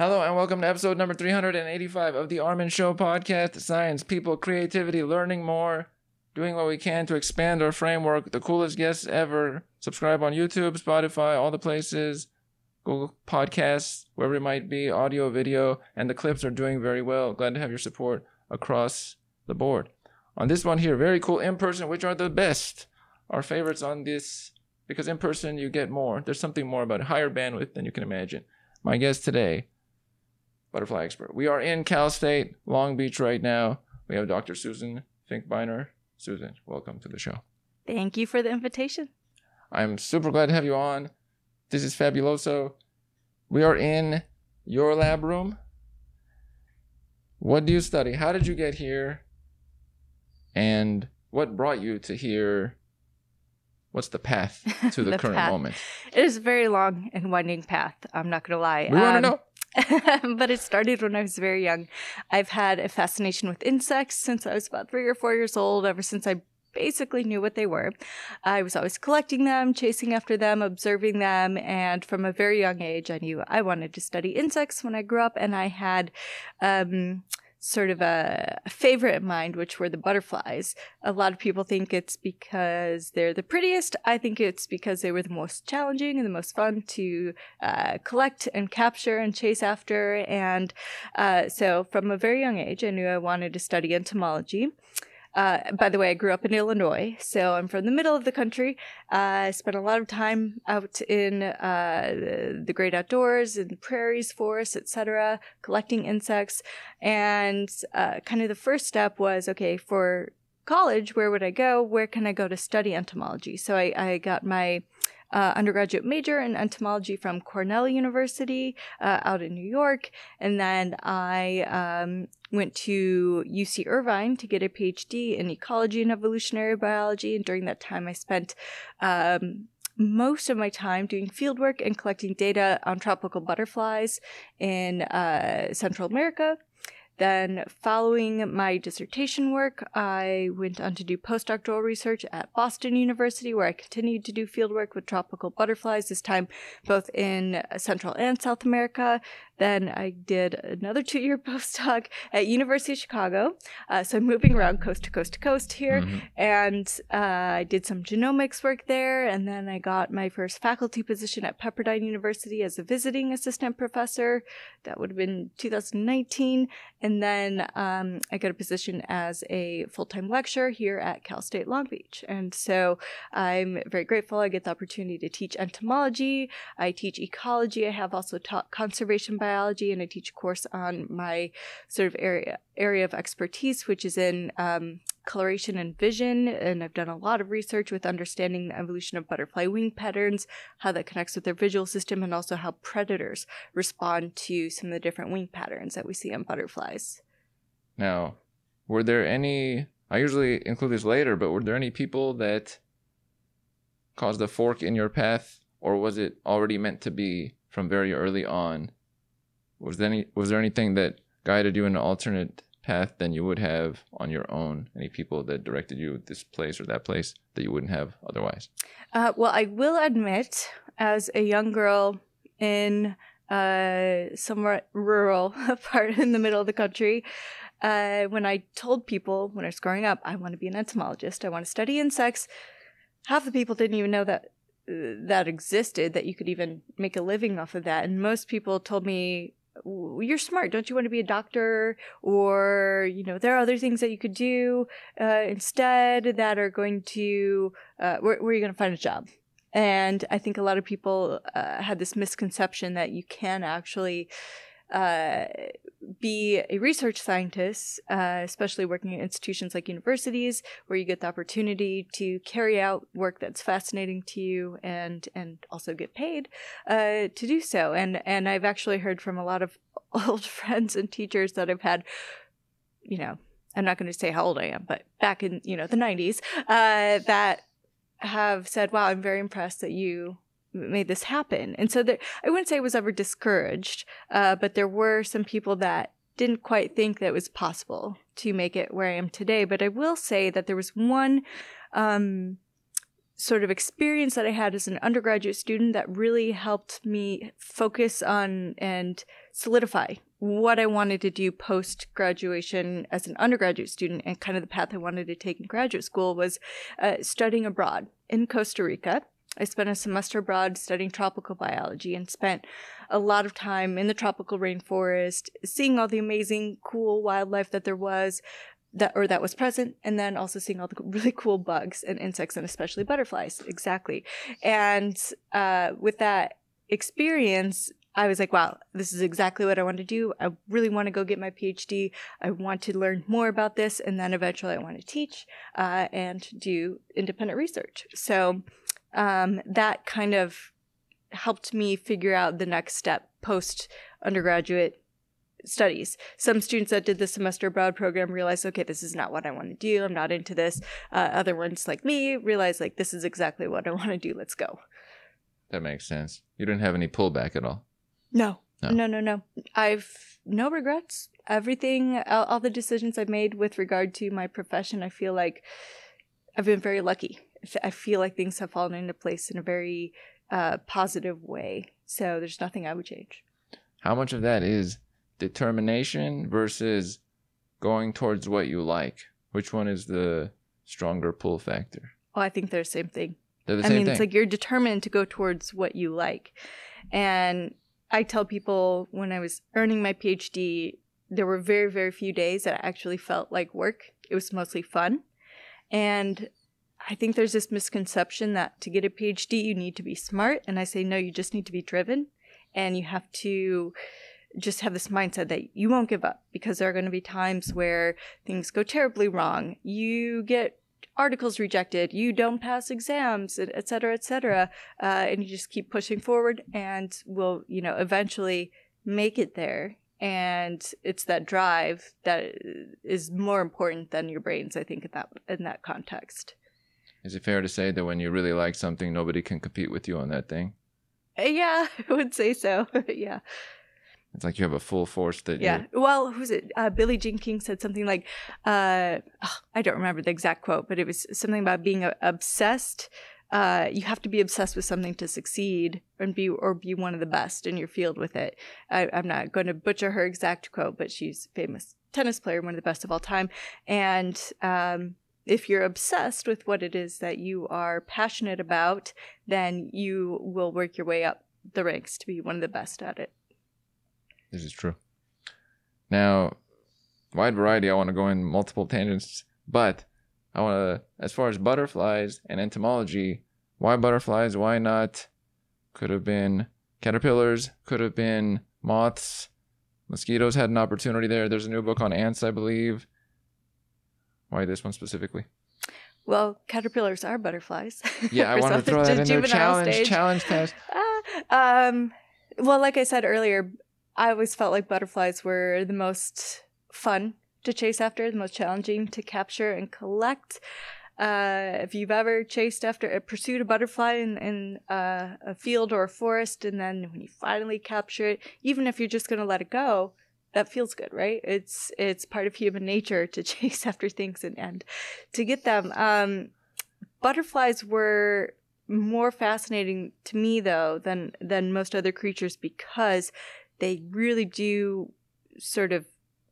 Hello and welcome to episode number 385 of the Armin Show podcast. Science, people, creativity, learning more, doing what we can to expand our framework. The coolest guests ever. Subscribe on YouTube, Spotify, all the places, Google Podcasts, wherever it might be, audio, video, and the clips are doing very well. Glad to have your support across the board. On this one here, very cool in person, which are the best. Our favorites on this, because in person you get more. There's something more about it, higher bandwidth than you can imagine. My guest today, butterfly expert. We are in Cal State, Long Beach right now. We have Dr. Susan Finkbeiner. Susan, welcome to the show. Thank you for the invitation. I'm super glad to have you on. This is Fabuloso. We are in your lab room. What do you study? How did you get here? And what brought you to here? What's the path to the, The current path. moment? It is a very long and winding path. I'm not going to lie. We want to Um, know. but it started when I was very young. I've had a fascination with insects since I was about three or four years old, ever since I basically knew what they were. I was always collecting them, chasing after them, observing them, and from a very young age, I knew I wanted to study insects when I grew up, and I had um, sort of a, favorite in mind, which were the butterflies. A lot of people think it's because they're the prettiest. I think it's because they were the most challenging and the most fun to uh, collect and capture and chase after. And uh, so, from a very young age, I knew I wanted to study entomology. Uh, by the way, I grew up in Illinois, so I'm from the middle of the country. Uh, I spent a lot of time out in uh, the, the great outdoors, in prairies, forests, etc., collecting insects. And uh, kind of the first step was okay, for college, where would I go? Where can I go to study entomology? So I, I got my uh, undergraduate major in entomology from Cornell University uh, out in New York. And then I um, went to UC Irvine to get a PhD in ecology and evolutionary biology. And during that time, I spent um, most of my time doing fieldwork and collecting data on tropical butterflies in uh, Central America. Then, following my dissertation work, I went on to do postdoctoral research at Boston University, where I continued to do fieldwork with tropical butterflies, this time both in Central and South America. Then I did another two year postdoc at University of Chicago. Uh, so I'm moving around coast to coast to coast here. Mhm. And uh, I did some genomics work there. And then I got my first faculty position at Pepperdine University as a visiting assistant professor. That would have been 2019. And then um, I got a position as a full time lecturer here at Cal State Long Beach. And so I'm very grateful I get the opportunity to teach entomology. I teach ecology. I have also taught conservation biology, and I teach a course on my sort of area area of expertise, which is in um, coloration and vision. And I've done a lot of research with understanding the evolution of butterfly wing patterns, how that connects with their visual system, and also how predators respond to some of the different wing patterns that we see on butterflies. Now, were there any? I usually include this later, but were there any people that caused a fork in your path, or was it already meant to be from very early on? Was there any? Was there anything that guided you in an alternate path than you would have on your own? Any people that directed you this place or that place that you wouldn't have otherwise? Uh, well, I will admit, as a young girl in uh, somewhat rural part in the middle of the country, uh, when I told people when I was growing up, I want to be an entomologist, I want to study insects, half the people didn't even know that uh, that existed, that you could even make a living off of that. And most people told me, "W- you're smart. Don't you want to be a doctor? Or, you know, there are other things that you could do uh, instead that are going to, uh, where, where are you going to find a job? And I think a lot of people uh, had this misconception that you can actually uh, be a research scientist, uh, especially working at institutions like universities, where you get the opportunity to carry out work that's fascinating to you and and also get paid uh, to do so. And and I've actually heard from a lot of old friends and teachers that I've had, you know, I'm not going to say how old I am, but back in you know the 90s, uh, that have said, "Wow, I'm very impressed that you." Made this happen and so there, i wouldn't say i was ever discouraged uh, but there were some people that didn't quite think that it was possible to make it where I am today. But I will say that there was one um, sort of experience that I had as an undergraduate student that really helped me focus on and solidify what I wanted to do post graduation as an undergraduate student and kind of the path I wanted to take in graduate school was uh, studying abroad in Costa Rica. I spent a semester abroad studying tropical biology and spent a lot of time in the tropical rainforest, seeing all the amazing, cool wildlife that there was, that or that was present and then also seeing all the really cool bugs and insects and especially butterflies. Exactly. And uh, with that experience i was like wow this is exactly what i want to do. I really want to go get my phd i want to learn more about this and then eventually i want to teach uh, and do independent research. So um, that kind of helped me figure out the next step post undergraduate studies. Some students that did the semester abroad program realized, okay, this is not what I want to do. I'm not into this. Uh, other ones, like me, realized, like, this is exactly what I want to do. Let's go. That makes sense. You didn't have any pullback at all. No, no, no, no. no. I've no regrets. Everything, all, all the decisions I've made with regard to my profession, I feel like I've been very lucky. I feel like things have fallen into place in a very uh, positive way. So there's nothing I would change. How much of that is determination versus going towards what you like? Which one is the stronger pull factor? Oh, I think they're the same thing. They're the same thing. I mean, thing. it's like you're determined to go towards what you like. And I tell people when I was earning my PhD, there were very, very few days that I actually felt like work. It was mostly fun. And I think there's this misconception that to get a PhD, you need to be smart. And I say, no, you just need to be driven. And you have to just have this mindset that you won't give up because there are going to be times where things go terribly wrong. You get articles rejected, you don't pass exams, et cetera, et cetera. Uh, and you just keep pushing forward and will, you know, eventually make it there. And it's that drive that is more important than your brains, I think, in that in that context. Is it fair to say that when you really like something, nobody can compete with you on that thing? Uh, Yeah, I would say so. yeah. It's like you have a full force that Yeah. you Well, who's it? Uh, Billie Jean King said something like, uh, I don't remember the exact quote, but it was something about being uh, obsessed. Uh, you have to be obsessed with something to succeed and be or be one of the best in your field with it. I, I'm not going to butcher her exact quote, but she's famous tennis player, one of the best of all time. And um, if you're obsessed with what it is that you are passionate about, then you will work your way up the ranks to be one of the best at it. This is true. Now, wide variety. I want to go in multiple tangents, but I want to, as far as butterflies and entomology, why butterflies? Why not? Could have been caterpillars. Could have been moths. Mosquitoes had an opportunity there. There's a new book on ants, I believe. Why this one specifically? Well, caterpillars are butterflies. Yeah, I wanted to throw that in there. Challenge, stage. challenge test. Ah, um, well, like I said earlier, I always felt like butterflies were the most fun to chase after, the most challenging to capture and collect. Uh, if you've ever chased after, uh, pursued a butterfly in, in uh, a field or a forest, and then when you finally capture it, even if you're just going to let it go, that feels good, right? It's it's part of human nature to chase after things and, and to get them. Um, butterflies were more fascinating to me though than than most other creatures because they really do sort of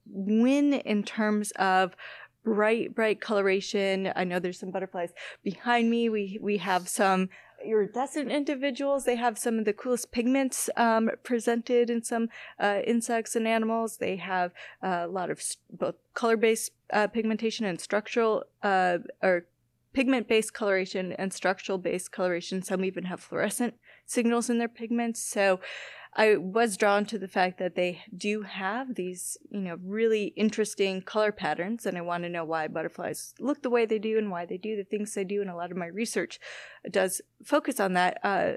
win in terms of bright bright coloration i know there's some butterflies behind me we we have some iridescent individuals they have some of the coolest pigments um, presented in some uh, insects and animals. They have uh, a lot of both color-based uh, pigmentation and structural uh, or pigment-based coloration and structural-based coloration. Some even have fluorescent signals in their pigments. So I was drawn to the fact that they do have these, you know, really interesting color patterns, and I want to know why butterflies look the way they do and why they do the things they do. And a lot of my research does focus on that. Uh,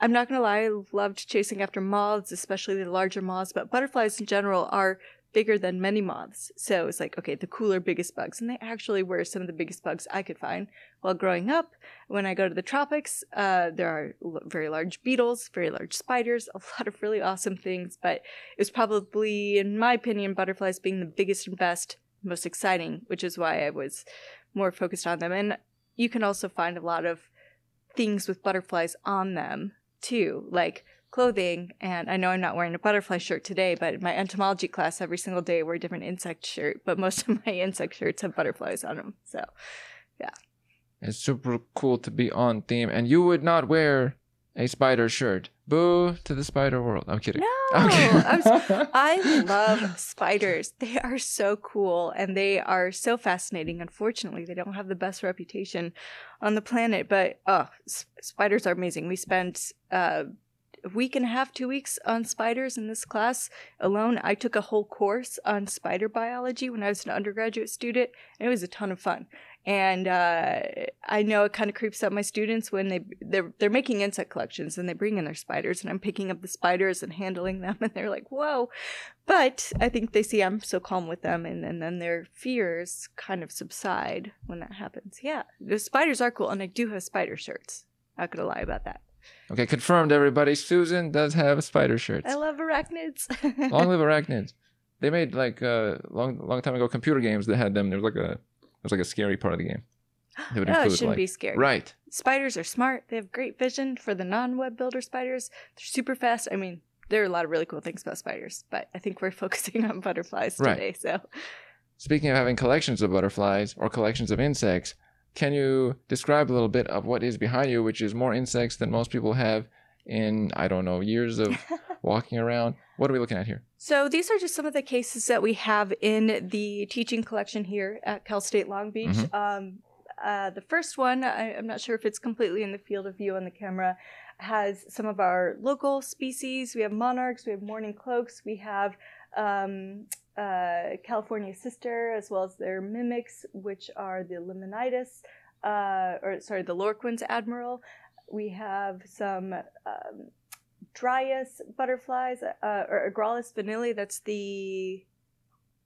I'm not gonna lie, I loved chasing after moths, especially the larger moths, but butterflies in general are bigger than many moths. So it's like, okay, the cooler, biggest bugs. And they actually were some of the biggest bugs I could find while growing up. When I go to the tropics, uh, there are l- very large beetles, very large spiders, a lot of really awesome things. But it was probably, in my opinion, butterflies being the biggest and best, most exciting, which is why I was more focused on them. And you can also find a lot of things with butterflies on them too, like clothing. And I know I'm not wearing a butterfly shirt today, but in my entomology class, every single day I wear a different insect shirt. But most of my insect shirts have butterflies on them. So yeah. It's super cool to be on theme, and you would not wear a spider shirt. Boo to the spider world. I'm kidding. no, I'm kidding. I'm s- I love spiders. They are so cool and they are so fascinating. Unfortunately, they don't have the best reputation on the planet, but oh, spiders are amazing. We spent uh, a week and a half, two weeks on spiders in this class alone. I took a whole course on spider biology when I was an undergraduate student, and it was a ton of fun. And uh, I know it kind of creeps up my students when they they're they're making insect collections and they bring in their spiders, and I'm picking up the spiders and handling them, and they're like, "Whoa!" But I think they see I'm so calm with them, and, and then their fears kind of subside when that happens. Yeah, the spiders are cool, and I do have spider shirts. Not gonna lie about that. Okay, confirmed, everybody. Susan does have spider shirts. I love arachnids. long live arachnids. They made like a uh, long, long time ago computer games that had them. There was like a, it was like a scary part of the game. Would Oh, it shouldn't like- be scary. Right. Spiders are smart. They have great vision for the non-web builder spiders. They're super fast. I mean, there are a lot of really cool things about spiders, but I think we're focusing on butterflies Right. today. So, Speaking of having collections of butterflies or collections of insects, can you describe a little bit of what is behind you, which is more insects than most people have in, I don't know, years of walking around? What are we looking at here? so these are just some of the cases that we have in the teaching collection here at Cal State Long Beach. Mhm. Um, uh, the first one, I, I'm not sure if it's completely in the field of view on the camera, has some of our local species. We have monarchs, we have mourning cloaks, we have um, uh, California sister, as well as their mimics, which are the Limenitis, uh, or sorry, the Lorquin's admiral. We have some um, Dryas butterflies, uh, or Agraulis vanillae. That's the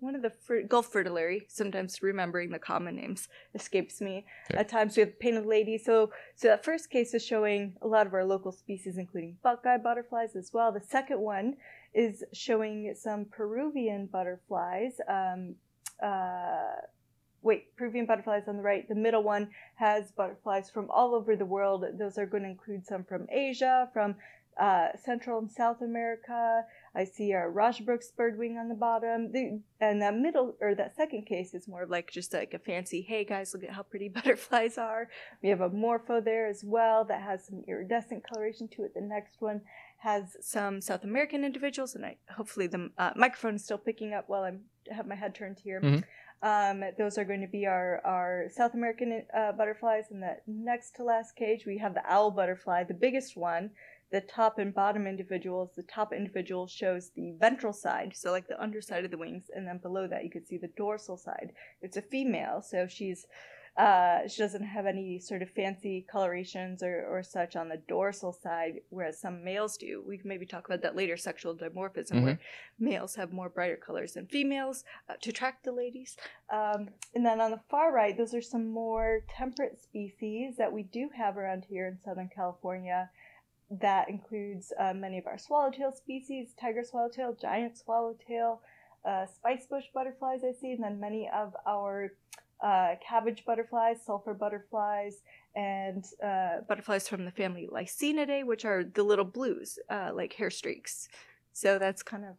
one of the fr- Gulf fritillary. Sometimes remembering the common names escapes me. Okay. At times we have painted lady. So, so that first case is showing a lot of our local species, including buckeye butterflies as well. The second one is showing some Peruvian butterflies. Um, uh, wait, Peruvian butterflies on the right. The middle one has butterflies from all over the world. Those are going to include some from Asia, from uh, Central and South America. I see our Rajah Brooke's birdwing on the bottom. The, and that middle, or that second case is more like just like a fancy, hey guys, look at how pretty butterflies are. We have a morpho there as well that has some iridescent coloration to it. The next one has some South American individuals, and I hopefully the uh, microphone is still picking up while I'm have my head turned here. Mhm. Um, those are going to be our, our South American uh, butterflies. And the next to last cage, we have the owl butterfly, the biggest one. The top and bottom individuals. The top individual shows the ventral side, so like the underside of the wings, and then below that you could see the dorsal side. It's a female, so she's uh, she doesn't have any sort of fancy colorations or, or such on the dorsal side, whereas some males do. We can maybe talk about that later, sexual dimorphism, where males have more brighter colors than females uh, to attract the ladies. Um, and then on the far right, those are some more temperate species that we do have around here in Southern California. That includes uh, many of our swallowtail species, tiger swallowtail, giant swallowtail, uh, spicebush butterflies I see, and then many of our uh, cabbage butterflies, sulfur butterflies, and uh, butterflies from the family Lycaenidae, which are the little blues, uh, like hair streaks. So that's kind of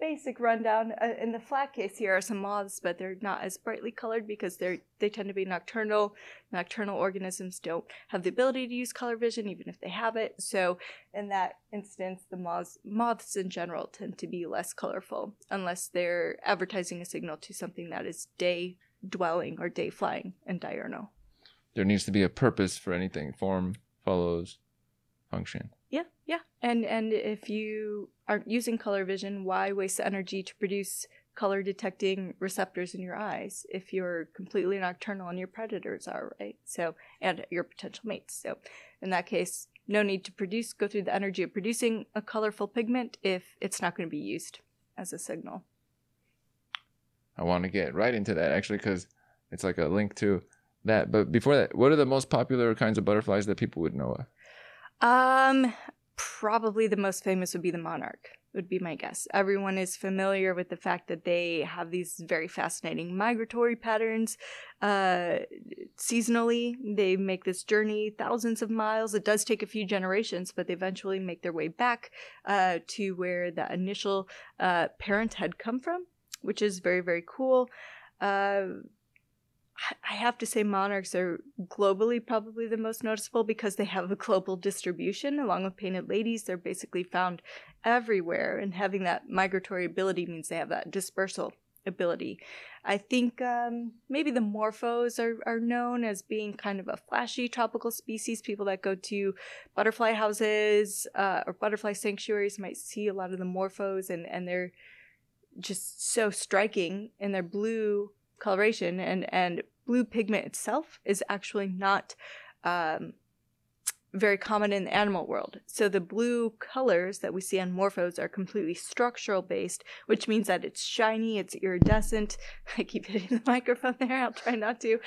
basic rundown. Uh, in the flat case, here are some moths, but they're not as brightly colored because they're they tend to be nocturnal. Nocturnal organisms don't have the ability to use color vision, even if they have it. So, in that instance, the moths moths in general tend to be less colorful unless they're advertising a signal to something that is day dwelling or day flying and diurnal. There needs to be a purpose for anything. Form follows function. Yeah, yeah. And and if you aren't using color vision, why waste the energy to produce color detecting receptors in your eyes if you're completely nocturnal and your predators are, right? So and your potential mates. So in that case, no need to produce go through the energy of producing a colorful pigment if it's not going to be used as a signal. I want to get right into that actually because it's like a link to that. But before that, what are the most popular kinds of butterflies that people would know of? Um probably the most famous would be the monarch would be my guess. Everyone is familiar with the fact that they have these very fascinating migratory patterns. Uh, seasonally, they make this journey thousands of miles. It does take a few generations, but they eventually make their way back uh, to where the initial uh, parent had come from, which is very, very cool. Uh, I have to say monarchs are globally probably the most noticeable because they have a global distribution. Along with painted ladies, they're basically found everywhere, and having that migratory ability means they have that dispersal ability. I think um, maybe the morphos are, are known as being kind of a flashy tropical species. People that go to butterfly houses uh, or butterfly sanctuaries might see a lot of the morphos, and, and they're just so striking in their blue coloration and and blue pigment itself is actually not um, very common in the animal world. So the blue colors that we see on morphos are completely structural based, which means that it's shiny, it's iridescent. I keep hitting the microphone there. I'll try not to.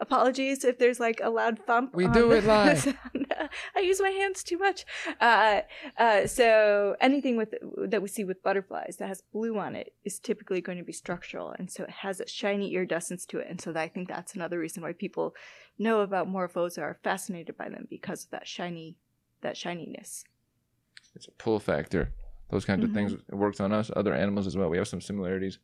Apologies if there's like a loud thump. We do it live. I use my hands too much. Uh, uh, so anything with that we see with butterflies that has blue on it is typically going to be structural, and so it has a shiny iridescence to it. And so I think that's another reason why people know about morphos are fascinated by them because of that shiny that shininess. It's a pull factor. Those kinds mm-hmm. of things it works on us, other animals as well. We have some similarities.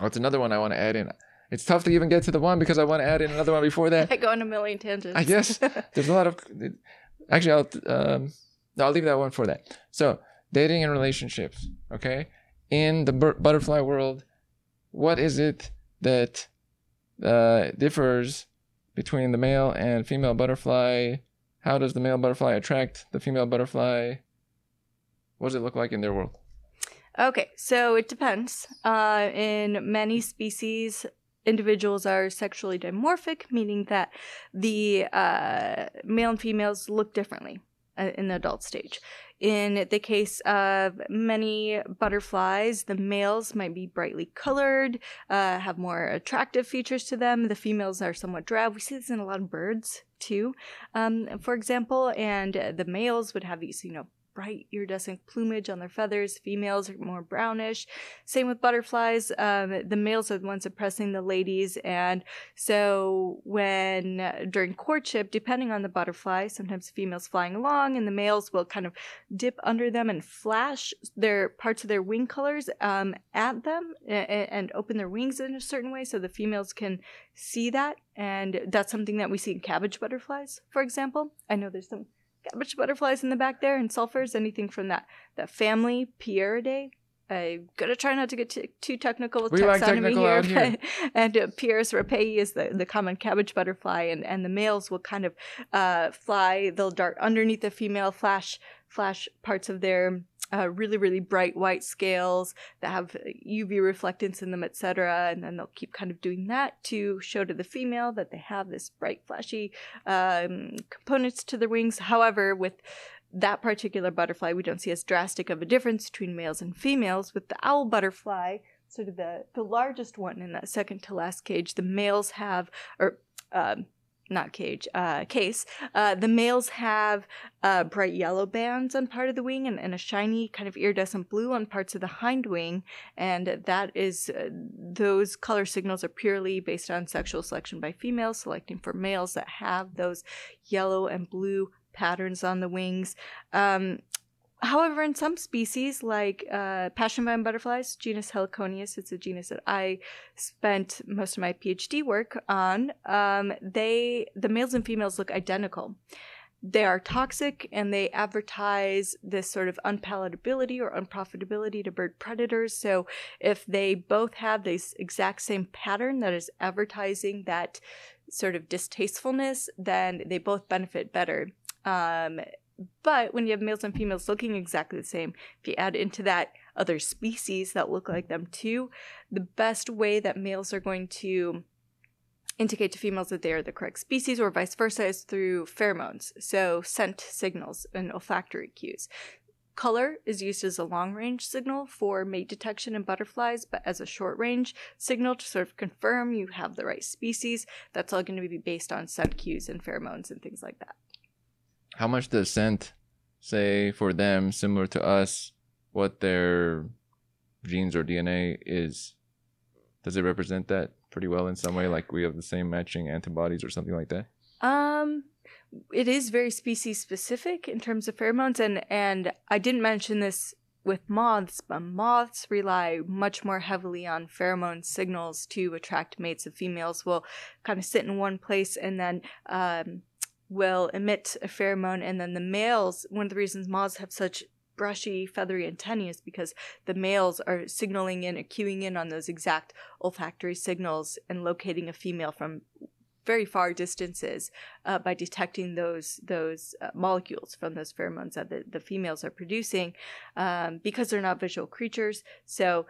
Oh, it's another one I want to add in. It's tough to even get to the one because I want to add in another one before that. I go on a million tangents. I guess there's a lot of. Actually, I'll um, I'll leave that one for that. So dating and relationships. Okay, in the butterfly world, what is it that uh, differs between the male and female butterfly? How does the male butterfly attract the female butterfly? What does it look like in their world? Okay, so it depends. Uh, in many species, individuals are sexually dimorphic, meaning that the uh, male and females look differently in the adult stage. In the case of many butterflies, the males might be brightly colored, uh, have more attractive features to them. The females are somewhat drab. We see this in a lot of birds too, um, for example, and the males would have these, you know, bright iridescent plumage on their feathers. Females are more brownish. Same with butterflies. Um, the males are the ones oppressing the ladies. And so when uh, during courtship, depending on the butterfly, sometimes females flying along and the males will kind of dip under them and flash their parts of their wing colors um, at them and, and open their wings in a certain way so the females can see that. And that's something that we see in cabbage butterflies, for example. I know there's some cabbage butterflies in the back there and sulfurs, anything from that that family Pieridae. I'm gonna try not to get too, too technical with we taxonomy like technical here, here. and uh, Pieris rapae is the, the common cabbage butterfly, and, and the males will kind of uh, fly. They'll dart underneath the female, flash flash parts of their uh, really really bright white scales that have uv reflectance in them etc and then they'll keep kind of doing that to show to the female that they have this bright flashy um, components to their wings. However with that particular butterfly we don't see as drastic of a difference between males and females. With the owl butterfly sort of the, the largest one in that second to last cage the males have or um, not cage, uh, case, uh, the males have uh, bright yellow bands on part of the wing and, and, a shiny kind of iridescent blue on parts of the hind wing. And that is, uh, those color signals are purely based on sexual selection by females, selecting for males that have those yellow and blue patterns on the wings. Um, However, in some species, like uh, passion vine butterflies, genus Heliconius, it's a genus that I spent most of my PhD work on. Um, they, the males and females, look identical. They are toxic and they advertise this sort of unpalatability or unprofitability to bird predators. So, if they both have this exact same pattern that is advertising that sort of distastefulness, then they both benefit better. Um, but when you have males and females looking exactly the same, if you add into that other species that look like them too, the best way that males are going to indicate to females that they are the correct species or vice versa is through pheromones, so scent signals and olfactory cues. Color is used as a long range signal for mate detection in butterflies, but as a short range signal to sort of confirm you have the right species. That's all going to be based on scent cues and pheromones and things like that how much does scent say for them, similar to us, what their genes or DNA is? Does it represent that pretty well in some way? Like we have the same matching antibodies or something like that? Um, it is very species specific in terms of pheromones, and and I didn't mention this with moths, but moths rely much more heavily on pheromone signals to attract mates. The females will kind of sit in one place and then um, will emit a pheromone, and then the males. One of the reasons moths have such brushy, feathery antennae is because the males are signaling in, or cueing in on those exact olfactory signals and locating a female from very far distances uh, by detecting those those uh, molecules from those pheromones that the, the females are producing um, because they're not visual creatures. So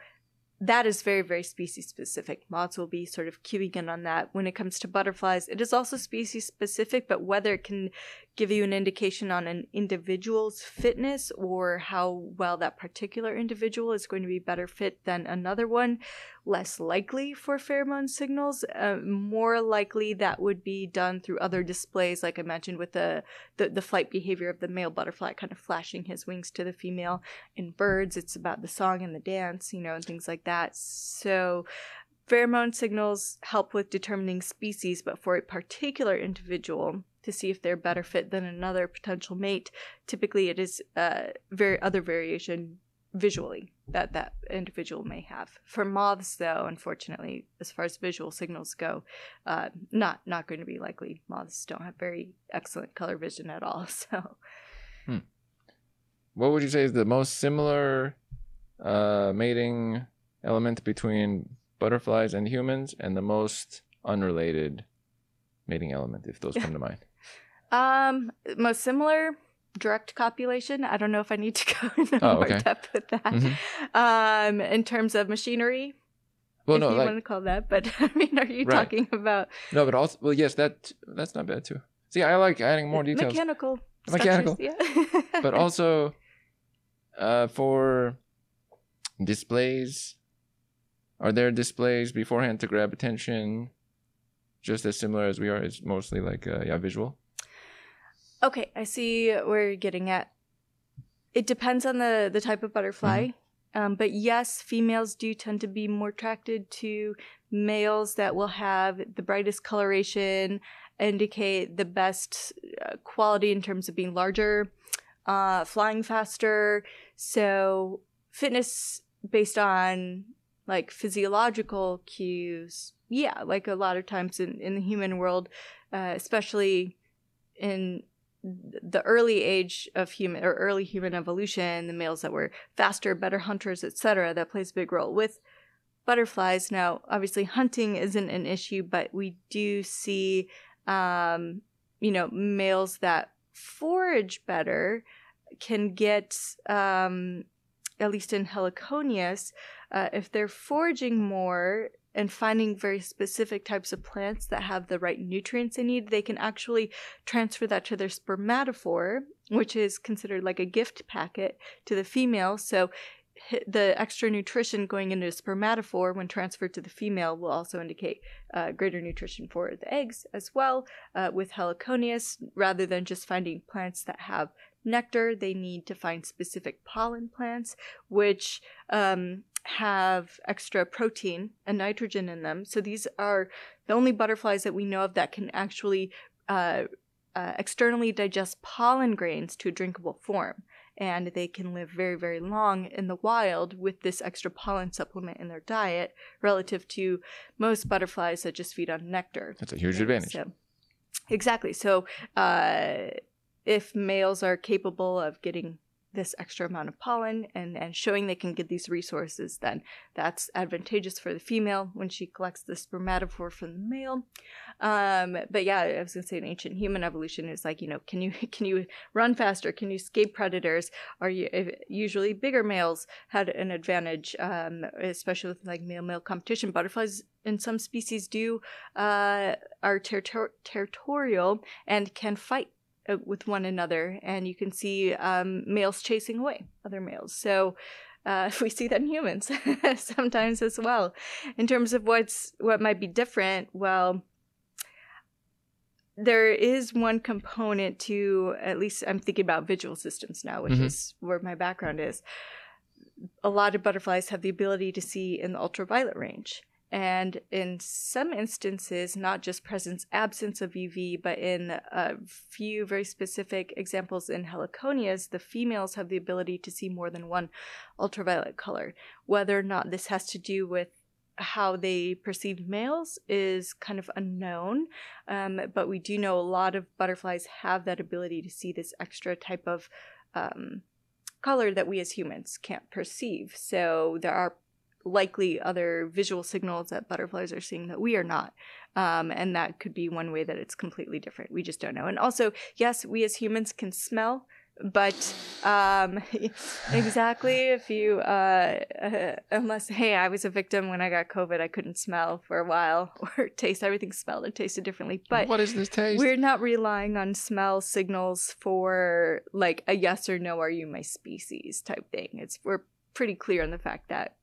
that is very, very species specific. Moths will be sort of cueing in on that. When it comes to butterflies, it is also species specific, but whether it can give you an indication on an individual's fitness or how well that particular individual is going to be better fit than another one, less likely for pheromone signals. Uh, more likely that would be done through other displays, like I mentioned with the, the, the flight behavior of the male butterfly, kind of flashing his wings to the female. In birds, it's about the song and the dance, you know, and things like that. So pheromone signals help with determining species, but for a particular individual, to see if they're better fit than another potential mate. Typically, it is uh, very other variation visually that that individual may have. For moths, though, unfortunately, as far as visual signals go, uh, not not going to be likely. Moths don't have very excellent color vision at all. So, hmm. what would you say is the most similar uh, mating element between butterflies and humans, and the most unrelated mating element, if those come to mind? Um, most similar direct copulation. I don't know if I need to go into oh, more okay. depth with that. Mm-hmm. Um, in terms of machinery. Well, if no, you like, want to call that, but I mean, are you right. talking about? No, but also, well, yes, that that's not bad too. See, I like adding more details. Mechanical. Mechanical. Yeah. but also, uh, for displays, are there displays beforehand to grab attention? Just as similar as we are, it's mostly like uh, yeah, visual. Okay, I see where you're getting at. It depends on the the type of butterfly. Mm-hmm. Um, but yes, females do tend to be more attracted to males that will have the brightest coloration, indicate the best uh, quality in terms of being larger, uh, flying faster. So, fitness based on like physiological cues, yeah, like a lot of times in, in the human world, uh, especially in the early age of human or early human evolution, the males that were faster, better hunters, etc., that plays a big role with butterflies. Now, obviously, hunting isn't an issue, but we do see, um, you know, males that forage better can get, um, at least in Heliconius, uh, if they're foraging more, and finding very specific types of plants that have the right nutrients they need, they can actually transfer that to their spermatophore, which is considered like a gift packet to the female. So the extra nutrition going into spermatophore when transferred to the female will also indicate uh, greater nutrition for the eggs as well. Uh, with heliconius, rather than just finding plants that have nectar, they need to find specific pollen plants, which um, have extra protein and nitrogen in them. So these are the only butterflies that we know of that can actually uh, uh, externally digest pollen grains to a drinkable form. And they can live very, very long in the wild with this extra pollen supplement in their diet relative to most butterflies that just feed on nectar. That's a huge advantage. So, exactly. So, uh, if males are capable of getting this extra amount of pollen and, and showing they can get these resources, then that's advantageous for the female when she collects the spermatophore from the male. Um, but yeah, I was gonna say in ancient human evolution is like, you know, can you can you run faster? Can you escape predators? Are you usually bigger males had an advantage, um, especially with like male male competition. Butterflies in some species do uh, are ter- territorial and can fight with one another, and you can see um, males chasing away other males. So uh, we see that in humans sometimes as well. In terms of what's what might be different, well, there is one component to at least I'm thinking about visual systems now, which Mhm. is where my background is. A lot of butterflies have the ability to see in the ultraviolet range. And in some instances, not just presence absence of UV, but in a few very specific examples in Heliconius, the females have the ability to see more than one ultraviolet color. Whether or not this has to do with how they perceive males is kind of unknown, um, but we do know a lot of butterflies have that ability to see this extra type of um, color that we as humans can't perceive. So there are likely other visual signals that butterflies are seeing that we are not. Um, and that could be one way that it's completely different. We just don't know. And also, yes, we as humans can smell, but um, exactly if you, uh, uh, unless, hey, I was a victim when I got COVID, I couldn't smell for a while or taste. Everything smelled and tasted differently. But what is this taste? we're not relying on smell signals for like a yes or no, are you my species type thing. It's we're pretty clear on the fact that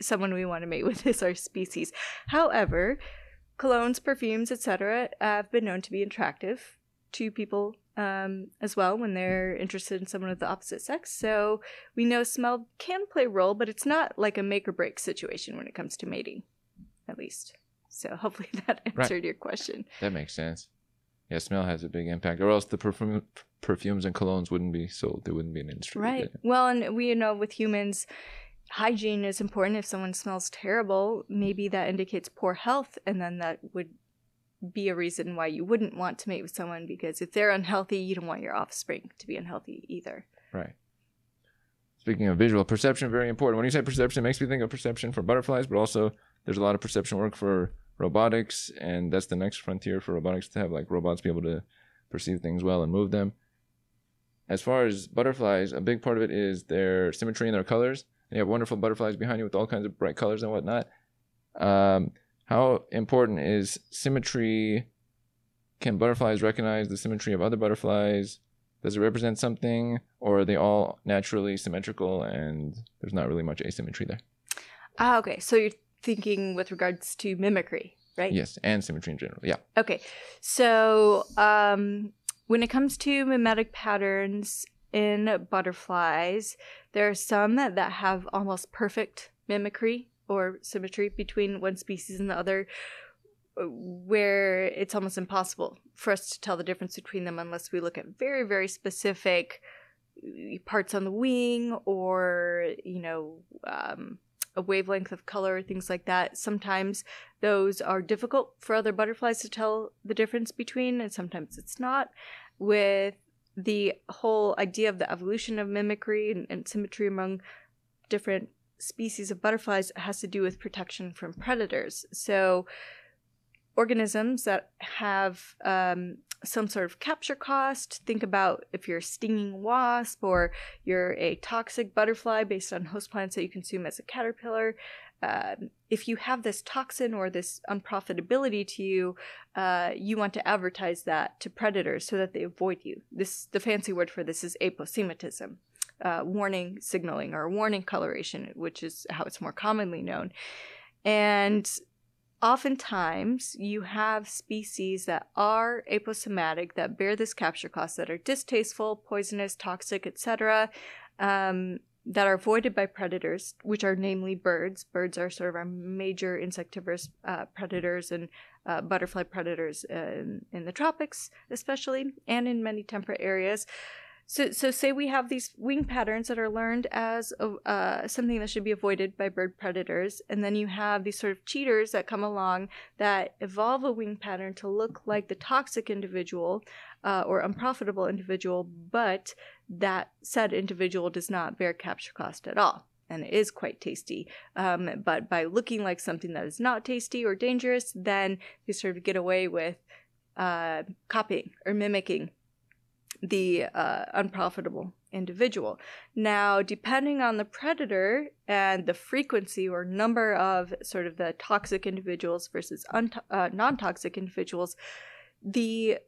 someone we want to mate with is our species. However, colognes, perfumes, etc., have been known to be attractive to people um, as well when they're interested in someone of the opposite sex. So we know smell can play a role, but it's not like a make or break situation when it comes to mating, at least. So hopefully that Right. answered your question. That makes sense. Yeah, smell has a big impact, or else the perfume, perfumes and colognes wouldn't be sold. There wouldn't be an industry. Right. Well, and we know with humans, hygiene is important. If someone smells terrible, maybe that indicates poor health, and then that would be a reason why you wouldn't want to mate with someone because if they're unhealthy, you don't want your offspring to be unhealthy either. Right. Speaking of visual perception, very important. When you say perception, it makes me think of perception for butterflies, but also there's a lot of perception work for robotics, and that's the next frontier for robotics to have like robots be able to perceive things well and move them. As far as butterflies, a big part of it is their symmetry and their colors. You have wonderful butterflies behind you with all kinds of bright colors and whatnot. Um, how important is symmetry? Can butterflies recognize the symmetry of other butterflies? Does it represent something, or are they all naturally symmetrical and there's not really much asymmetry there? Ah, okay. So you're thinking with regards to mimicry, right? Yes, and symmetry in general. Yeah. Okay. So, um, when it comes to mimetic patterns in butterflies, there are some that, have almost perfect mimicry or symmetry between one species and the other, uh, where it's almost impossible for us to tell the difference between them unless we look at very, very specific uh, parts on the wing or, you know, um, a wavelength of color, things like that. Sometimes those are difficult for other butterflies to tell the difference between, and sometimes it's not. With the whole idea of the evolution of mimicry and, and symmetry among different species of butterflies has to do with protection from predators. So, organisms that have um, some sort of capture cost. Think about if you're a stinging wasp or you're a toxic butterfly based on host plants that you consume as a caterpillar. Um, if you have this toxin or this unprofitability to you, uh, you want to advertise that to predators so that they avoid you. This the fancy word for this is aposematism, uh, warning signaling or warning coloration, which is how it's more commonly known. And oftentimes you have species that are aposematic that bear this capture cost that are distasteful, poisonous, toxic, etc. Um, that are avoided by predators, which are namely birds. Birds are sort of our major insectivorous uh, predators and uh, butterfly predators in, in the tropics, especially, and in many temperate areas. So, so say we have these wing patterns that are learned as uh, something that should be avoided by bird predators, and then you have these sort of cheaters that come along that evolve a wing pattern to look like the toxic individual uh, or unprofitable individual, but that said individual does not bear capture cost at all. And it is quite tasty. Um, but by looking like something that is not tasty or dangerous, then they sort of get away with uh, copying or mimicking the uh, unprofitable individual. Now, depending on the predator and the frequency or number of sort of the toxic individuals versus uh, non toxic individuals, the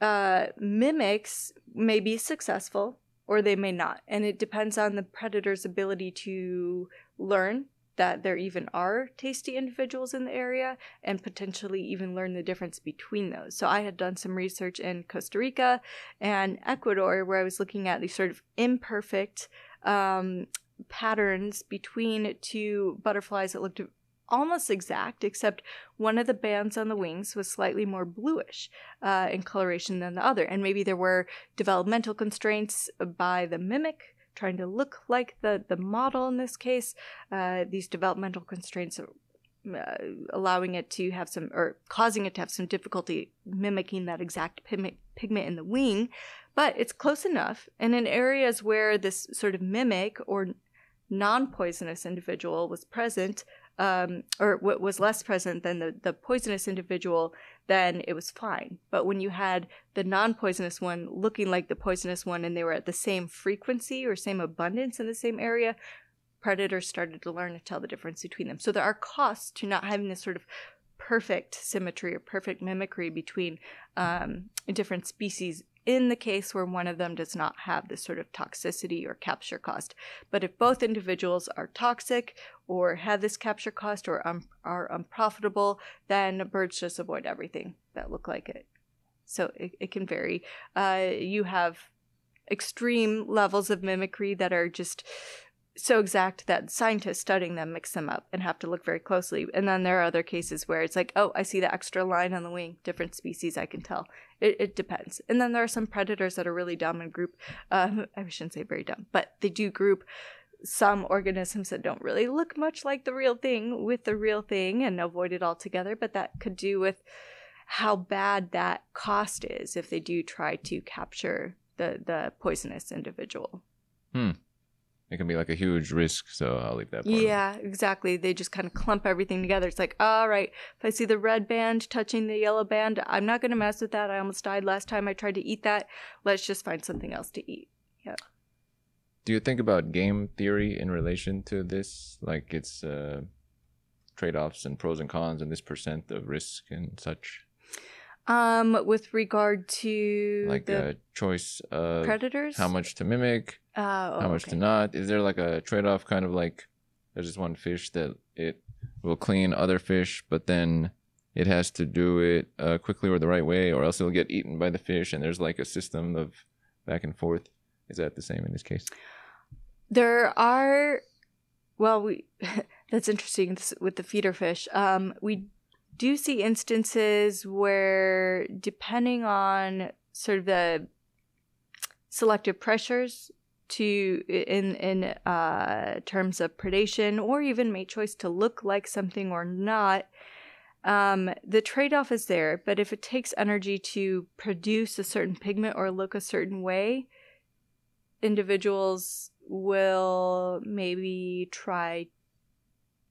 uh, mimics may be successful or they may not. And it depends on the predator's ability to learn that there even are tasty individuals in the area and potentially even learn the difference between those. So I had done some research in Costa Rica and Ecuador where I was looking at these sort of imperfect um, patterns between two butterflies that looked almost exact, except one of the bands on the wings was slightly more bluish uh, in coloration than the other. And maybe there were developmental constraints by the mimic trying to look like the, the model in this case. Uh, these developmental constraints uh, allowing it to have some, or causing it to have some difficulty mimicking that exact pigment, pigment in the wing. But it's close enough. And in areas where this sort of mimic or non poisonous individual was present, um, or what was less present than the, the poisonous individual, then it was fine. But when you had the non poisonous one looking like the poisonous one and they were at the same frequency or same abundance in the same area, predators started to learn to tell the difference between them. So there are costs to not having this sort of perfect symmetry or perfect mimicry between um, different species in the case where one of them does not have this sort of toxicity or capture cost. But if both individuals are toxic or have this capture cost or um, are unprofitable, then birds just avoid everything that look like it. So it, it can vary. Uh, you have extreme levels of mimicry that are just so exact that scientists studying them mix them up and have to look very closely. And then there are other cases where it's like, oh, I see the extra line on the wing, different species, I can tell. It, it depends. And then there are some predators that are really dumb and group, um, I shouldn't say very dumb, but they do group some organisms that don't really look much like the real thing with the real thing and avoid it altogether. But that could do with how bad that cost is if they do try to capture the, the poisonous individual. Hmm it can be like a huge risk. So I'll leave that. Yeah, exactly. They just kind of clump everything together. It's like, all right, if I see the red band touching the yellow band, I'm not going to mess with that. I almost died last time I tried to eat that. Let's just find something else to eat. Yeah. Do you think about game theory in relation to this? Like it's uh, trade offs and pros and cons and this percent of risk and such? Um, with regard to like a choice of predators, how much to mimic, oh, how much okay. to not. Is there like a trade off? Kind of like there's just one fish that it will clean other fish, but then it has to do it uh, quickly or the right way, or else it'll get eaten by the fish. And there's like a system of back and forth. Is that the same in this case? There are, well, we that's interesting with the feeder fish. Um, we do see instances where, depending on sort of the selective pressures to in in uh, terms of predation or even mate choice to look like something or not, um, the trade off is there. But if it takes energy to produce a certain pigment or look a certain way, individuals will maybe try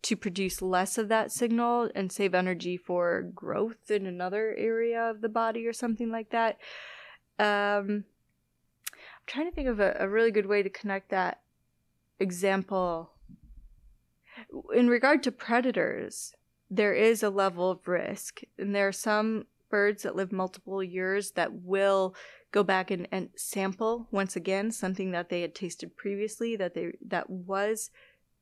to produce less of that signal and save energy for growth in another area of the body or something like that. Um, I'm trying to think of a, a really good way to connect that example. In regard to predators, there is a level of risk, and there are some birds that live multiple years that will go back and, and sample once again something that they had tasted previously that they that was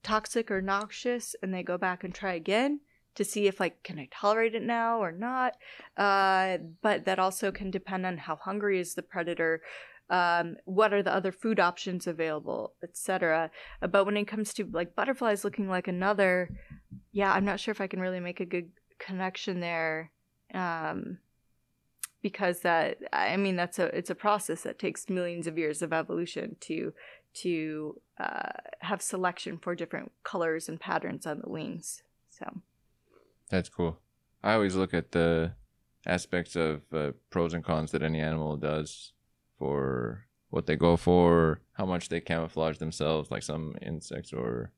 toxic or noxious and they go back and try again to see if like can i tolerate it now or not? Uh, but that also can depend on how hungry is the predator um, what are the other food options available etc but when it comes to like butterflies looking like another yeah i'm not sure if i can really make a good connection there um, because that i mean that's a it's a process that takes millions of years of evolution to to uh, have selection for different colors and patterns on the wings. So that's cool. I always look at the aspects of uh, pros and cons that any animal does for what they go for, how much they camouflage themselves, like some insects or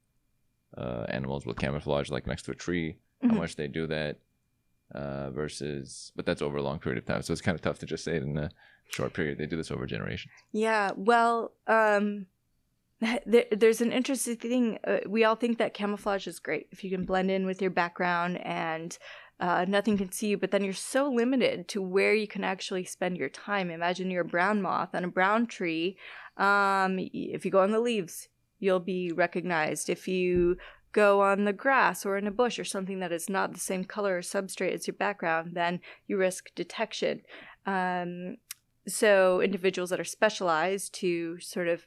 uh, animals will camouflage like next to a tree, mm-hmm. how much they do that uh, versus, but that's over a long period of time. So it's kind of tough to just say it in a short period. They do this over generations. Yeah. Well, um, there, there's an interesting thing. Uh, we all think that camouflage is great if you can blend in with your background and uh, nothing can see you, but then you're so limited to where you can actually spend your time. Imagine you're a brown moth on a brown tree. Um, if you go on the leaves, you'll be recognized. If you go on the grass or in a bush or something that is not the same color or substrate as your background, then you risk detection. Um, so individuals that are specialized to sort of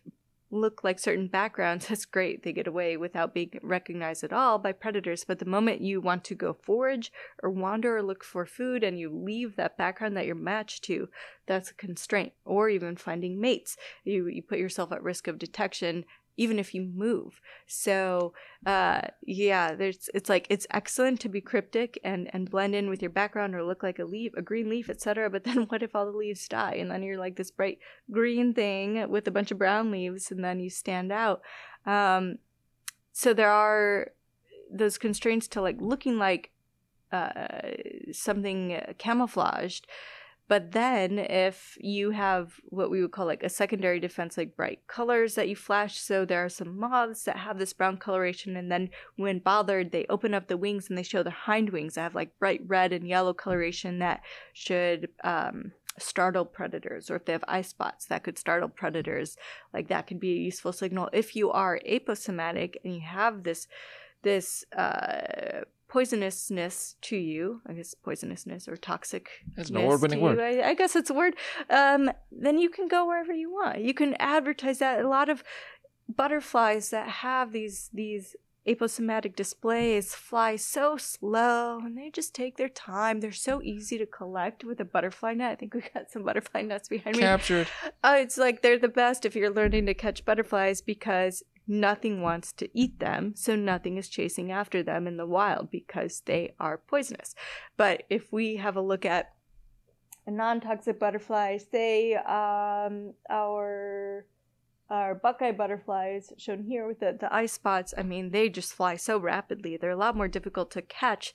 look like certain backgrounds, that's great. They get away without being recognized at all by predators. But the moment you want to go forage or wander or look for food and you leave that background that you're matched to, that's a constraint. Or even finding mates. You, you put yourself at risk of detection even if you move. So uh, yeah, there's it's like it's excellent to be cryptic and and blend in with your background or look like a leaf, a green leaf, etc. But then what if all the leaves die and then you're like this bright green thing with a bunch of brown leaves and then you stand out. Um, so there are those constraints to like looking like uh, something camouflaged but then, if you have what we would call like a secondary defense, like bright colors that you flash, so there are some moths that have this brown coloration, and then when bothered, they open up the wings and they show their hind wings that have like bright red and yellow coloration that should um, startle predators, or if they have eye spots that could startle predators, like that could be a useful signal. If you are aposematic and you have this this uh, poisonousness to you, I guess poisonousness or toxic. That's an award-winning word. I, I, guess it's a word. Um, then you can go wherever you want. You can advertise that. A lot of butterflies that have these these aposematic displays fly so slow and they just take their time. They're so easy to collect with a butterfly net. I think we got some butterfly nets behind me. Captured. Uh, it's like they're the best if you're learning to catch butterflies because nothing wants to eat them, so nothing is chasing after them in the wild because they are poisonous. But if we have a look at non-toxic butterfly, say um, our our buckeye butterflies shown here with the, the eye spots, I mean, they just fly so rapidly. They're a lot more difficult to catch,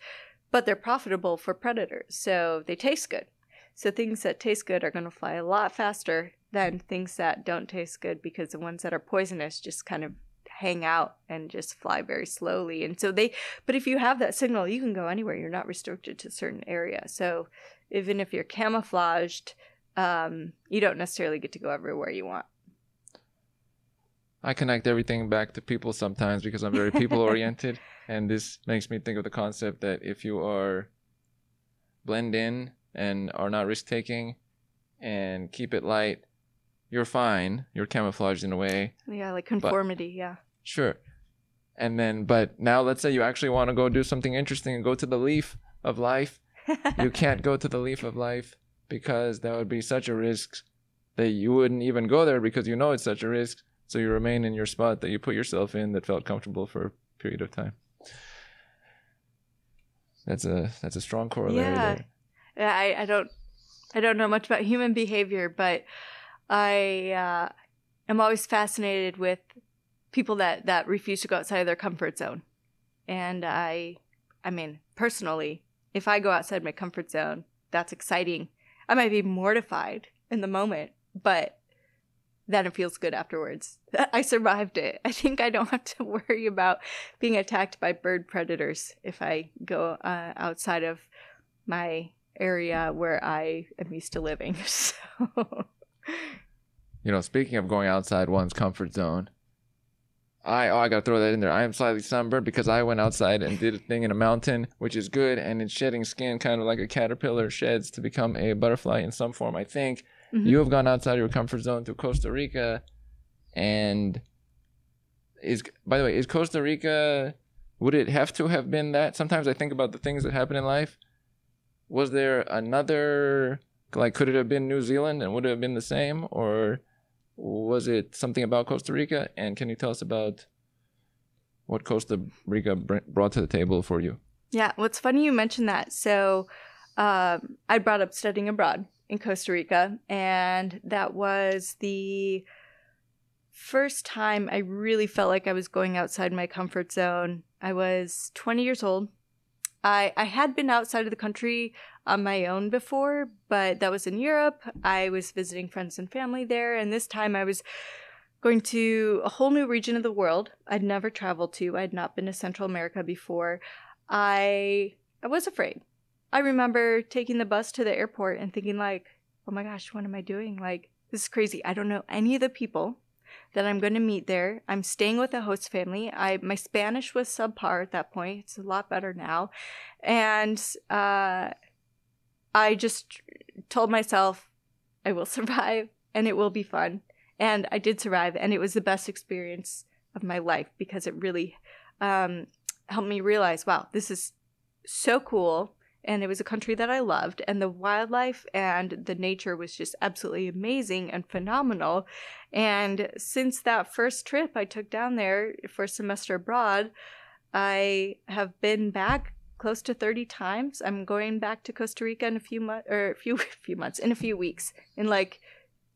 but they're profitable for predators, so they taste good. So things that taste good are going to fly a lot faster than things that don't taste good because the ones that are poisonous just kind of hang out and just fly very slowly. And so they, but if you have that signal, you can go anywhere. You're not restricted to a certain area. So even if you're camouflaged, um, you don't necessarily get to go everywhere you want. I connect everything back to people sometimes because I'm very people oriented. and this makes me think of the concept that if you are blend in and are not risk taking and keep it light, you're fine. You're camouflaged in a way. Yeah, like conformity. But, yeah. Sure. And then, but now let's say you actually want to go do something interesting and go to the leaf of life. you can't go to the leaf of life because that would be such a risk that you wouldn't even go there because you know it's such a risk. So you remain in your spot that you put yourself in that felt comfortable for a period of time. That's a that's a strong corollary. Yeah, there. yeah. I, I don't I don't know much about human behavior, but I uh, am always fascinated with people that that refuse to go outside of their comfort zone, and I, I mean, personally, if I go outside my comfort zone, that's exciting. I might be mortified in the moment, but then it feels good afterwards. I survived it. I think I don't have to worry about being attacked by bird predators if I go uh, outside of my area where I am used to living. So, you know, speaking of going outside one's comfort zone, I oh I gotta throw that in there. I am slightly sunburned because I went outside and did a thing in a mountain, which is good, and it's shedding skin, kind of like a caterpillar sheds to become a butterfly in some form. I think Mm-hmm. You have gone outside your comfort zone to Costa Rica, and is by the way, is Costa Rica? Would it have to have been that? Sometimes I think about the things that happen in life. Was there another like? Could it have been New Zealand, and would it have been the same, or was it something about Costa Rica? And can you tell us about what Costa Rica brought to the table for you? Yeah, what's funny you mentioned that. So um, I brought up studying abroad in Costa Rica, and that was the first time I really felt like I was going outside my comfort zone. I was 20 years old. I, I had been outside of the country on my own before, but that was in Europe. I was visiting friends and family there, and this time I was going to a whole new region of the world I'd never traveled to. I'd not been to Central America before. I I was afraid. I remember taking the bus to the airport and thinking like, "Oh my gosh, what am I doing? Like this is crazy. I don't know any of the people. that I'm going to meet there. I'm staying with a host family. I my Spanish was subpar at that point. It's a lot better now, and uh, I just told myself I will survive and it will be fun. And I did survive, and it was the best experience of my life because it really um, helped me realize, wow, this is so cool and it was a country that I loved, and the wildlife and the nature was just absolutely amazing and phenomenal. And since that first trip I took down there for semester abroad, I have been back close to 30 times. I'm going back to Costa Rica in a few months, or a few few months, in a few weeks, in like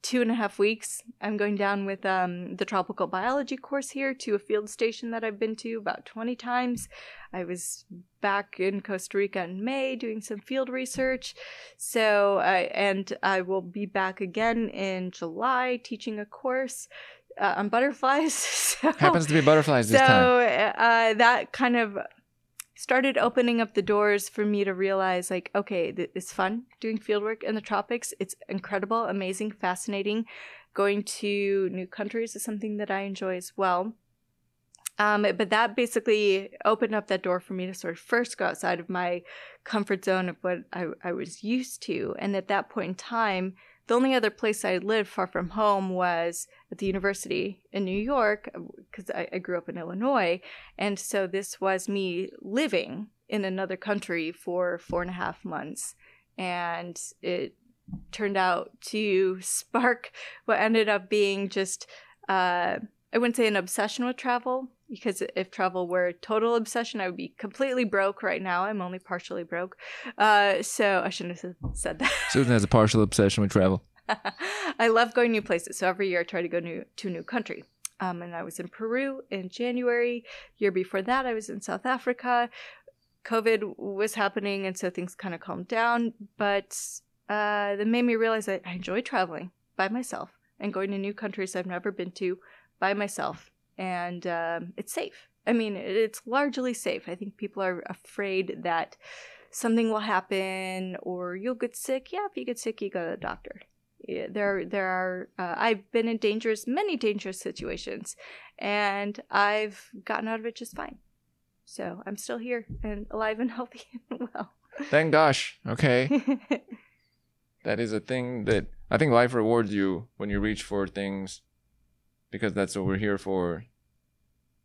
two and a half weeks. I'm going down with um, the tropical biology course here to a field station that I've been to about 20 times. I was back in Costa Rica in May doing some field research. So, uh, and I will be back again in July teaching a course. Uh, on butterflies. so, Happens to be butterflies this so, time. uh, that kind of started opening up the doors for me to realize like okay it's fun doing fieldwork in the tropics. It's incredible amazing fascinating. Going to new countries is something that i enjoy as well. Um, but that basically opened up that door for me to sort of first go outside of my comfort zone of what I, I was used to. And at that point in time the only other place I lived far from home was at the university in New York because I, I, grew up in Illinois. And so this was me living in another country for four and a half months. And it turned out to spark what ended up being just, uh, I wouldn't say an obsession with travel, because if travel were a total obsession, I would be completely broke right now. I'm only partially broke. Uh, so I shouldn't have said that. Susan has a partial obsession with travel. I love going new places. So every year I try to go new, to a new country. Um, and I was in Peru in January. Year before that, I was in South Africa. COVID was happening, and so things kind of calmed down. But uh, that made me realize that I enjoy traveling by myself and going to new countries I've never been to by myself and um, it's safe. I mean, it's largely safe. I think people are afraid that something will happen or you'll get sick. Yeah, if you get sick, you go to the doctor. Yeah, there, there are. Uh, I've been in dangerous, many dangerous situations, and I've gotten out of it just fine. So I'm still here and alive and healthy and well. Thank gosh. Okay. that is a thing that I think life rewards you when you reach for things because that's what we're here for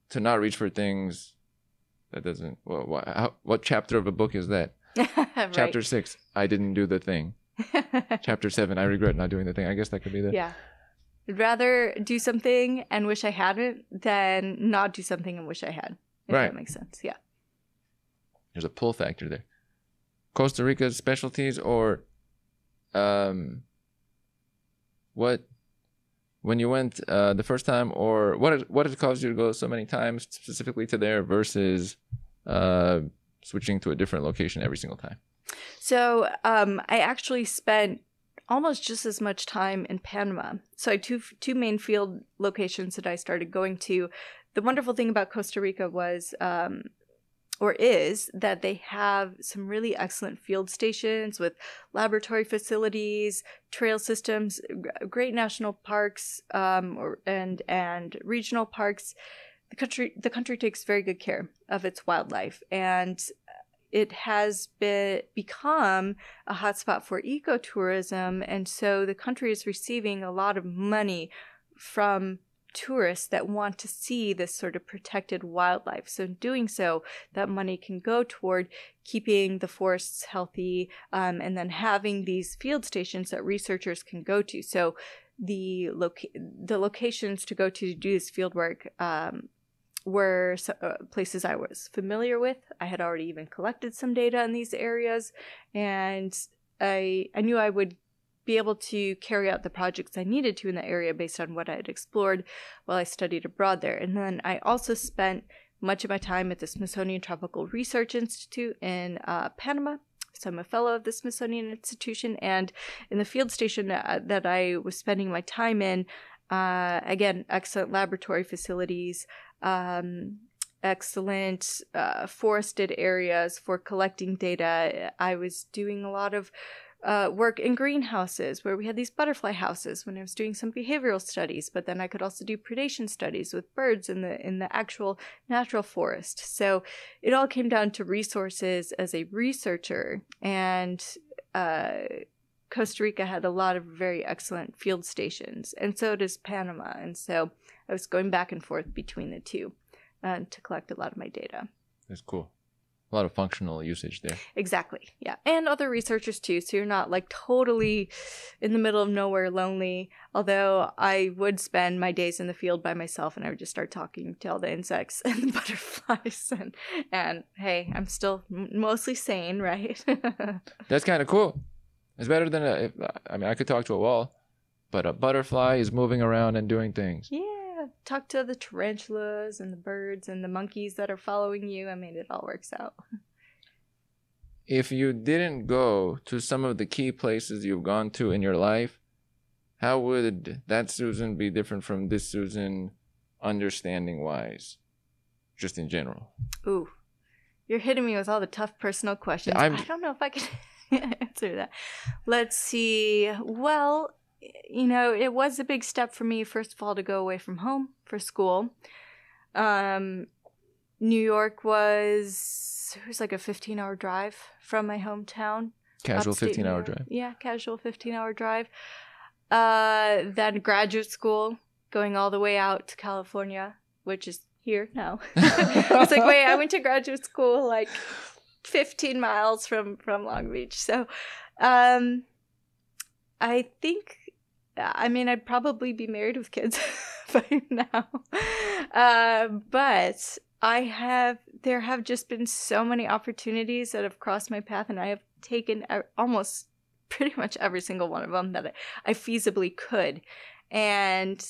to not reach for things that doesn't well what, how, what chapter of a book is that? Right. chapter six i didn't do the thing. Chapter seven i regret not doing the thing. I guess that could be the yeah. I'd rather do something and wish i hadn't than not do something and wish i had if right. that makes sense. Yeah. There's a pull factor there. Costa rica's specialties or um what when you went uh, the first time, or what it, what has caused you to go so many times specifically to there versus uh, switching to a different location every single time? So um, I actually spent almost just as much time in Panama. So I had two two main field locations that I started going to. The wonderful thing about Costa Rica was um, or is that they have some really excellent field stations with laboratory facilities, trail systems, great national parks, um, or, and and regional parks. The country the country takes very good care of its wildlife, and it has been become a hotspot for ecotourism, and so the country is receiving a lot of money from tourists that want to see this sort of protected wildlife. So, in doing so, that money can go toward keeping the forests healthy um, and then having these field stations that researchers can go to. So, the loca- the locations to go to, to do this field work um, were uh, places I was familiar with. I had already even collected some data in these areas, and I I knew I would be able to carry out the projects I needed to in the area based on what I had explored while I studied abroad there. And then I also spent much of my time at the Smithsonian Tropical Research Institute in uh, Panama. So I'm a fellow of the Smithsonian Institution, and in the field station that, that I was spending my time in, uh, again, excellent laboratory facilities, um, excellent uh, forested areas for collecting data. I was doing a lot of uh, work in greenhouses where we had these butterfly houses when I was doing some behavioral studies, but then I could also do predation studies with birds in the in the actual natural forest. So it all came down to resources as a researcher, and uh, Costa Rica had a lot of very excellent field stations, and so does Panama. And so I was going back and forth between the two uh, to collect a lot of my data. That's cool. A lot of functional usage there. Exactly. Yeah. And other researchers too. So you're not like totally in the middle of nowhere lonely. Although I would spend my days in the field by myself and I would just start talking to all the insects and the butterflies. And, and hey, I'm still mostly sane, right? That's kind of cool. It's better than a, I mean, I could talk to a wall, but a butterfly is moving around and doing things. yeah. Talk to the tarantulas and the birds and the monkeys that are following you. I mean, it all works out. If you didn't go to some of the key places you've gone to in your life, how would that Susan be different from this Susan, understanding wise, just in general? Ooh, you're hitting me with all the tough personal questions. I'm- I don't know if I can answer that. Let's see. Well, you know, it was a big step for me, first of all, to go away from home for school. Um, New York was it was like a 15 hour drive from my hometown. Casual 15 hour drive. Yeah, casual 15 hour drive. Uh, then graduate school, going all the way out to California, which is here now. it's like, wait, I went to graduate school like 15 miles from from Long Beach. So, um, I think, I mean, I'd probably be married with kids by now. Uh, but I have, there have just been so many opportunities that have crossed my path, and I have taken almost pretty much every single one of them that I, I feasibly could. And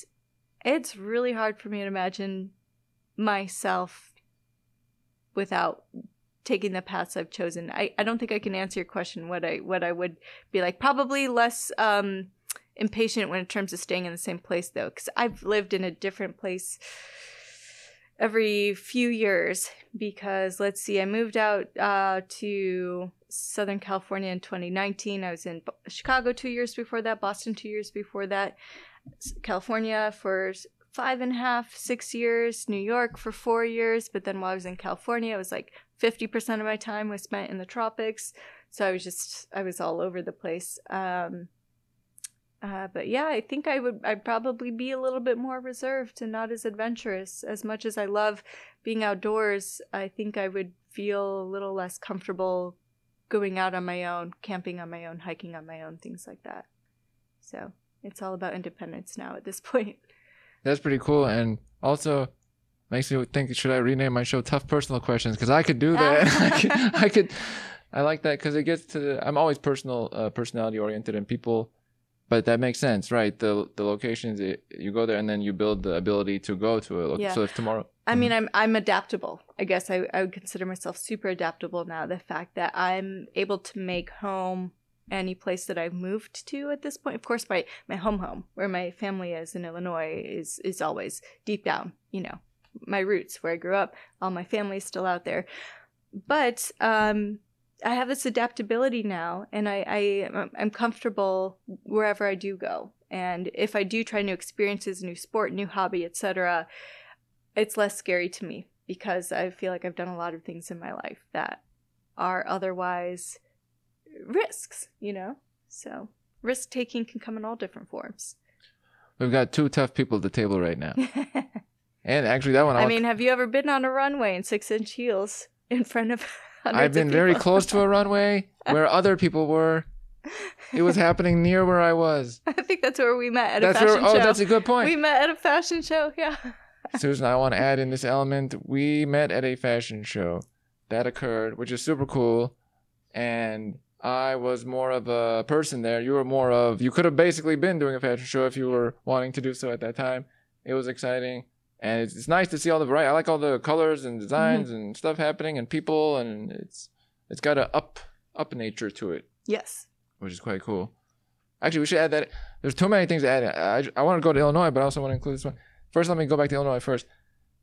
it's really hard for me to imagine myself without taking the paths I've chosen. I, I don't think I can answer your question what I what I would be like. Probably less um impatient when it terms of staying in the same place though, because I've lived in a different place every few years because let's see, I moved out uh, to Southern California in 2019. I was in Chicago two years before that, Boston two years before that, California for five and a half, six years, New York for four years. But then while I was in California, it was like 50% of my time was spent in the tropics. So I was just, I was all over the place. Um, uh, but yeah, I think I would, I'd probably be a little bit more reserved and not as adventurous. As much as I love being outdoors, I think I would feel a little less comfortable going out on my own, camping on my own, hiking on my own, things like that. So it's all about independence now at this point. That's pretty cool. And also makes me think, should I rename my show Tough Personal Questions? Because I could do that. I, could, I could, I like that because it gets to the, I'm always personal, uh, personality oriented and people, but that makes sense, right? The, the locations, it, you go there and then you build the ability to go to a location. Yeah. So if tomorrow, I mean, I'm I'm adaptable. I guess I, I would consider myself super adaptable now. The fact that I'm able to make home any place that I've moved to at this point. Of course, my my home home where my family is in Illinois is is always deep down. You know, my roots where I grew up. All my family's still out there, but um, I have this adaptability now, and I, I I'm comfortable wherever I do go. And if I do try new experiences, new sport, new hobby, etc it's less scary to me because I feel like I've done a lot of things in my life that are otherwise risks, you know? So risk taking can come in all different forms. we've got two tough people at the table right now. And actually, that one, I I'll- mean, have you ever been on a runway in six inch heels in front of I've been very close to a runway where other people were. It was happening near where I was. I think that's where we met at That's a fashion where, oh, that's a good point. We met at a fashion show, yeah. Susan, I want to add in this element. We met at a fashion show that occurred, which is super cool. And I was more of a person there. You were more of, you could have basically been doing a fashion show if you were wanting to do so at that time. It was exciting. And it's, it's nice to see all the variety. I like all the colors and designs mm-hmm. and stuff happening and people. And it's it's got a up up nature to it, Yes. which is quite cool. Actually, we should add that. There's too many things to add. I, I want to go to Illinois, but I also want to include this one. First, let me go back to Illinois first.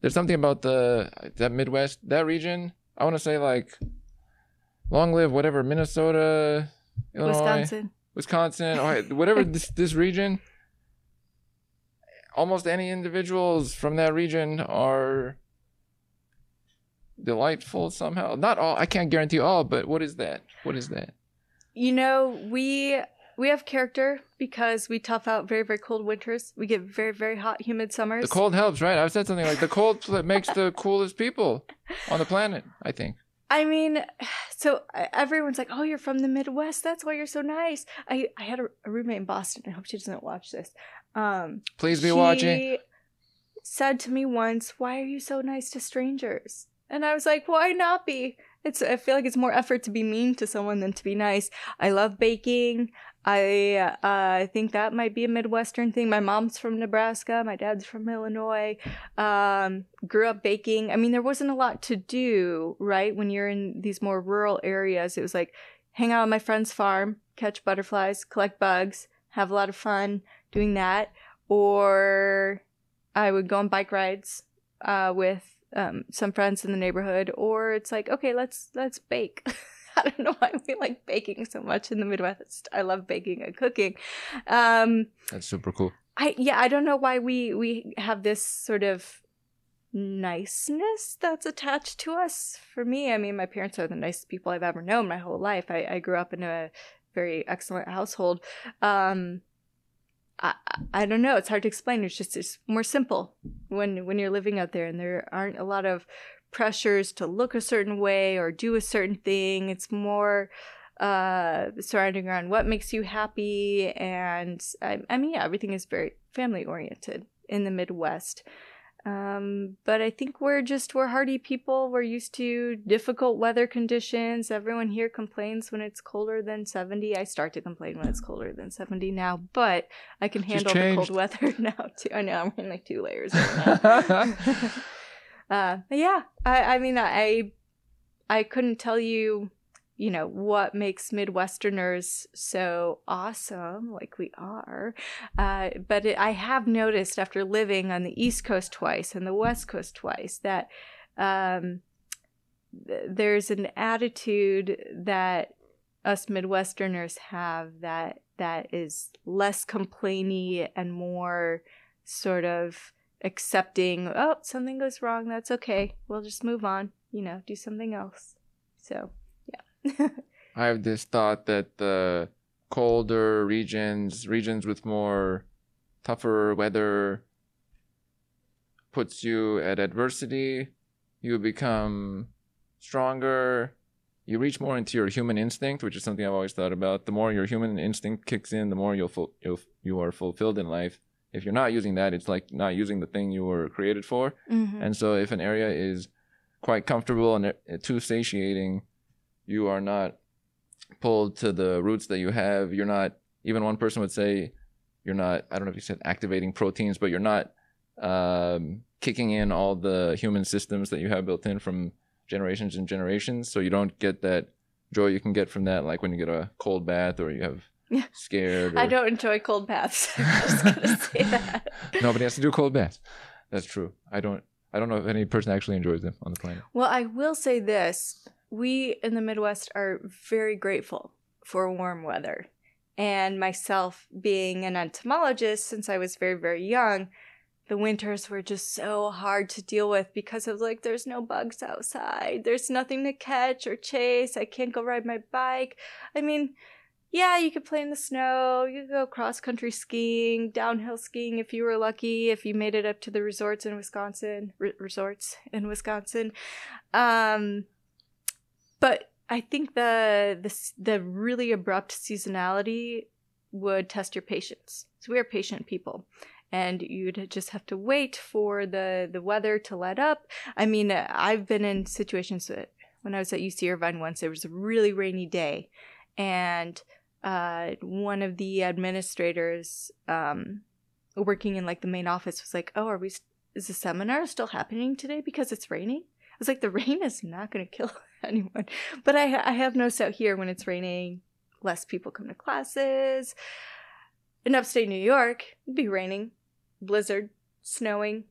There's something about the that Midwest, that region. I want to say like, long live whatever Minnesota, Illinois, Wisconsin. Wisconsin, Ohio, whatever this this region. Almost any individuals from that region are delightful somehow. Not all. I can't guarantee all, but what is that? What is that? You know, we we have character because we tough out very very cold winters. We get very very hot humid summers. The cold helps, right? I've said something like the cold makes the coolest people on the planet. I think. I mean, so everyone's like, "Oh, you're from the Midwest. That's why you're so nice." I I had a, a roommate in Boston. I hope she doesn't watch this. Um, Please be watching. Said to me once, "Why are you so nice to strangers?" And I was like, "Why not be?" It's I feel like it's more effort to be mean to someone than to be nice. I love baking. I uh, I think that might be a Midwestern thing. My mom's from Nebraska. My dad's from Illinois. Um, grew up baking. I mean, there wasn't a lot to do, right? When you're in these more rural areas, it was like hang out on my friend's farm, catch butterflies, collect bugs, have a lot of fun doing that. Or I would go on bike rides uh, with um, some friends in the neighborhood. Or it's like, okay, let's let's bake. I don't know why we like baking so much in the Midwest. I love baking and cooking. Um, That's super cool. I yeah, I don't know why we we have this sort of niceness that's attached to us. For me, I mean, my parents are the nicest people I've ever known my whole life. I, I grew up in a very excellent household. Um, I, I don't know. It's hard to explain. It's just it's more simple when when you're living out there, and there aren't a lot of pressures to look a certain way or do a certain thing. It's more uh surrounding around what makes you happy and I, I mean yeah everything is very family oriented in the midwest um but i think we're just we're hardy people. We're used to difficult weather conditions. Everyone here complains when it's colder than 70 i start to complain when it's colder than 70 now but i can handle the cold weather now too. I know i'm wearing like two layers right now. Uh yeah i i mean i i couldn't tell you you know what makes midwesterners so awesome like we are. Uh, but it, i have noticed after living on the east coast twice and the west coast twice that um, th- there's an attitude that us midwesterners have that that is less complainy and more sort of accepting oh something goes wrong that's okay we'll just move on you know do something else. So I have this thought that the colder regions, regions with more tougher weather, puts you at adversity. You become stronger. You reach more into your human instinct, which is something I've always thought about. The more your human instinct kicks in, the more you'll, ful- you'll you are fulfilled in life. If you're not using that, it's like not using the thing you were created for. Mhm. And so, if an area is quite comfortable and too satiating, you are not pulled to the roots that you have. You're not, even one person would say, you're not, I don't know if you said activating proteins, but you're not um, kicking in all the human systems that you have built in from generations and generations. So, you don't get that joy you can get from that, like when you get a cold bath or you have scared. Or, I don't enjoy cold baths. I'm just gonna say that. Nobody has to do cold baths. That's true. I don't. I don't know if any person actually enjoys them on the planet. Well, I will say this: we in the Midwest are very grateful for warm weather, and myself being an entomologist since I was very very young. The winters were just so hard to deal with because of like there's no bugs outside, there's nothing to catch or chase. I can't go ride my bike. I mean, yeah, you could play in the snow. You could go cross country skiing, downhill skiing if you were lucky, if you made it up to the resorts in Wisconsin, re- resorts in Wisconsin. Um, but I think the the the really abrupt seasonality would test your patience. So we are patient people, and you'd just have to wait for the the weather to let up. I mean, I've been in situations that when I was at UC Irvine once, it was a really rainy day, and uh, one of the administrators um, working in like the main office was like, "Oh, are we? Is the seminar still happening today because it's raining?" Was like, "The rain is not going to kill anyone," but I I have noticed out here when it's raining, less people come to classes. In upstate New York, it'd be raining, blizzard, snowing,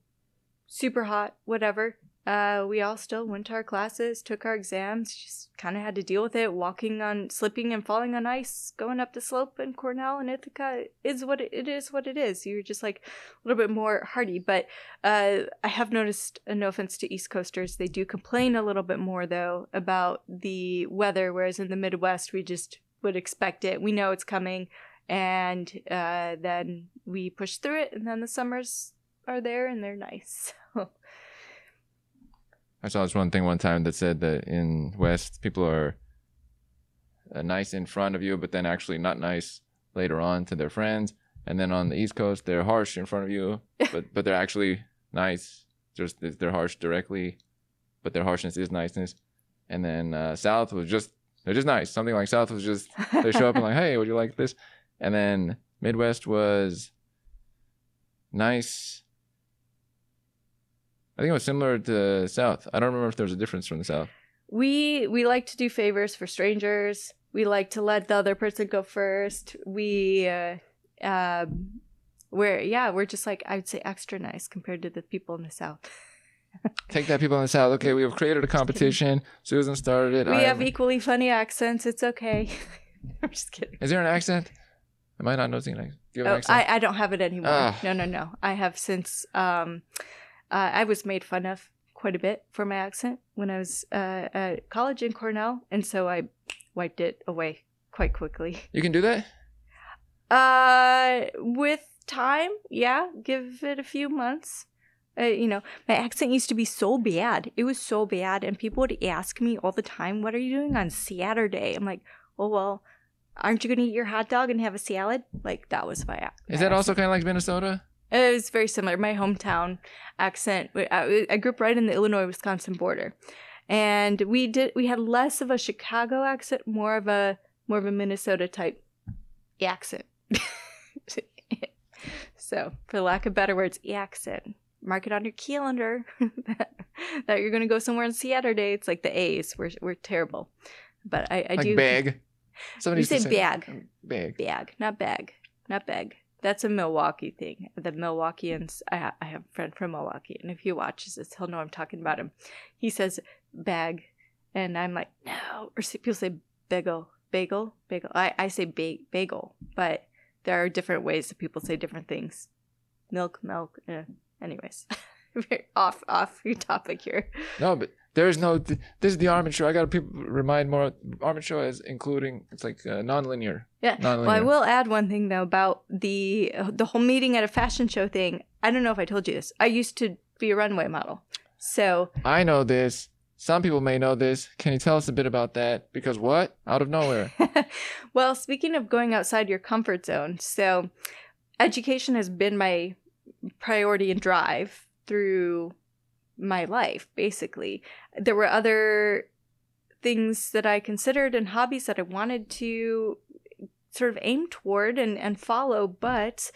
super hot, whatever. Uh, we all still went to our classes, took our exams, just kind of had to deal with it. Walking on, slipping and falling on ice, going up the slope in Cornell and Ithaca is what it, it is. What it is. You're just like a little bit more hardy. But uh, I have noticed, uh, no offense to East Coasters, they do complain a little bit more though about the weather, whereas in the Midwest we just would expect it. We know it's coming, and uh, then we push through it, and then the summers are there and they're nice. I saw this one thing one time that said that in West people are uh, nice in front of you, but then actually not nice later on to their friends. And then on the East Coast, they're harsh in front of you, but but they're actually nice. Just they're harsh directly, but their harshness is niceness. And then uh, South was just they're just nice. Something like South was just they show up and like, hey, would you like this? And then Midwest was nice I think it was similar to South. I don't remember if there was a difference from the South. We we like to do favors for strangers. We like to let the other person go first. We uh um we're yeah, we're just like I'd say extra nice compared to the people in the South. Take that people in the South. Okay, we have created a competition. Susan started it. We I have equally funny accents. It's okay. I'm just kidding. Is there an accent? Am I not noticing an accent? Do you have an Oh, accent? I, I don't have it anymore. Ah. No, no, no. I have since um uh, I was made fun of quite a bit for my accent when I was uh, at college in Cornell, and so I wiped it away quite quickly. you can do that? Uh, with time, yeah, give it a few months. Uh, you know, my accent used to be so bad. It was so bad, and people would ask me all the time, "What are you doing on Saturday?" I'm like, "Oh well, aren't you gonna eat your hot dog and have a salad?" Like that was my. Is my that also kind of like Minnesota? It was very similar. My hometown accent. I, uh, I grew up right in the Illinois Wisconsin border, and we did we had less of a Chicago accent, more of a more of a Minnesota type accent. so, for lack of better words, accent. Mark it on your calendar that you're going to go somewhere on Saturday. It's like the A's. We're we're terrible, but I, I like do bag. Somebody You used say bag. Bag. bag, not bag, not bag. That's a Milwaukee thing. The Milwaukeeans. I, ha- I have a friend from Milwaukee, and if he watches this, he'll know I'm talking about him. He says bag, and I'm like no. Or people say bagel, bagel, bagel. I I say ba- bagel, but there are different ways that people say different things. Milk, milk. Eh. Anyways, off off your topic here. No, but there's no. Th- this is the Armin show. I gotta people remind more. Armin show is including. It's like uh, non-linear. Yeah. Non-linear. Well, I will add one thing though about the the whole meeting at a fashion show thing. I don't know if I told you this. I used to be a runway model. So I know this. Some people may know this. Can you tell us a bit about that? Because what? Out of nowhere. well, speaking of going outside your comfort zone, so education has been my priority and drive through my life, basically. There were other things that I considered and hobbies that I wanted to sort of aim toward and, and follow, but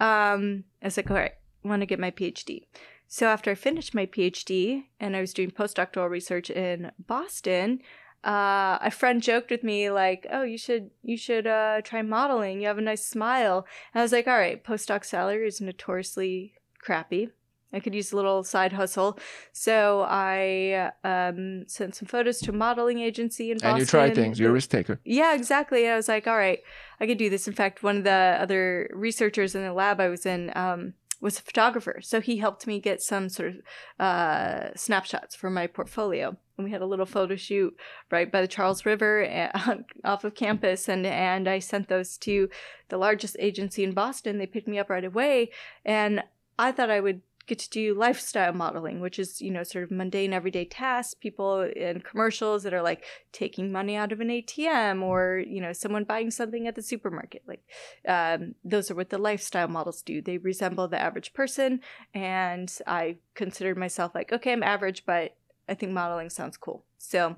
um, I was like, all right, I want to get my PhD. So after I finished my PhD and I was doing postdoctoral research in Boston, uh, a friend joked with me like, "Oh, you should you should uh, try modeling. You have a nice smile." And I was like, "All right, postdoc salary is notoriously crappy. I could use a little side hustle." So I um, sent some photos to a modeling agency in Boston. and you try things. You're a risk taker. Yeah, exactly. I was like, all right, I could do this. In fact, one of the other researchers in the lab I was in um, was a photographer. So he helped me get some sort of uh, snapshots for my portfolio. And we had a little photo shoot right by the Charles River uh, off of campus. And, and I sent those to the largest agency in Boston. They picked me up right away. And I thought I would get to do lifestyle modeling, which is, you know, sort of mundane everyday tasks, people in commercials that are like taking money out of an ATM or, you know, someone buying something at the supermarket. Like, um, those are what the lifestyle models do. They resemble the average person. And I considered myself like, okay, I'm average, but I think modeling sounds cool. So,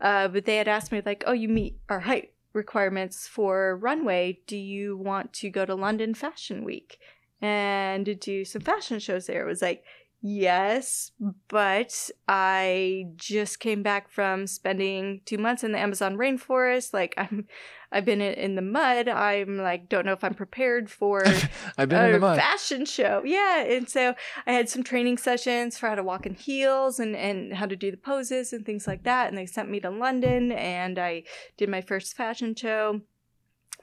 uh, but they had asked me, like, oh, you meet our height requirements for runway. Do you want to go to London Fashion Week? And do some fashion shows there. It was like, Yes, but I just came back from spending two months in the Amazon rainforest. Like I'm, I've been in, the mud. I'm like don't know if I'm prepared for I've been a in the mud. fashion show. Yeah, and so I had some training sessions for how to walk in heels and and how to do the poses and things like that. And they sent me to London, and I did my first fashion show,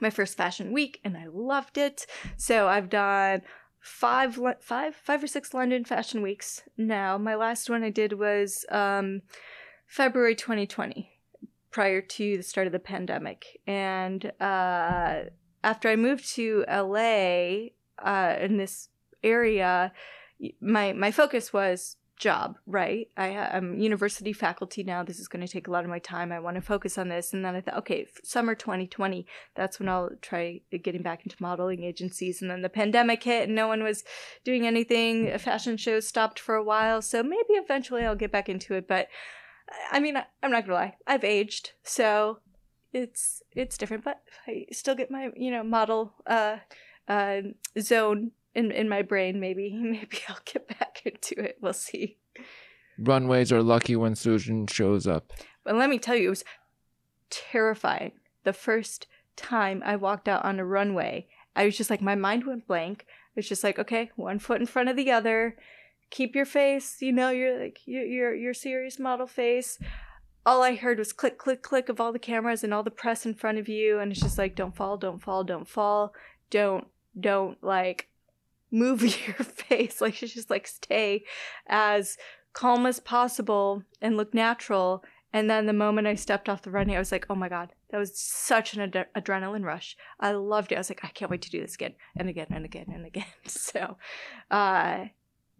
my first fashion week, and I loved it. So I've done five, five, five or six London fashion weeks now. My last one I did was um, February 2020, prior to the start of the pandemic. And uh, after I moved to LA uh, in this area, my my focus was job. Right, I, I'm university faculty now. This is going to take a lot of my time. I want to focus on this. And then I thought, okay, summer 2020, that's when I'll try getting back into modeling agencies. And then the pandemic hit, and no one was doing anything. Fashion shows stopped for a while, so maybe eventually I'll get back into it. But I mean, I'm not gonna lie, I've aged, so it's it's different. But I still get my you know model uh, uh, zone in in my brain. Maybe maybe I'll get back into it. We'll see. Runways are lucky when Susan shows up. But let me tell you, it was terrifying. The first time I walked out on a runway, I was just like, my mind went blank. It was just like, okay, one foot in front of the other. Keep your face, you know, you're like your your your serious model face. All I heard was click, click, click of all the cameras and all the press in front of you, and it's just like, don't fall, don't fall, don't fall, don't, don't like move your face. Like it's just like stay as calm as possible and look natural. And then the moment I stepped off the runway, I was like, oh my God, that was such an ad- adrenaline rush. I loved it. I was like, I can't wait to do this again and again and again and again. So, uh,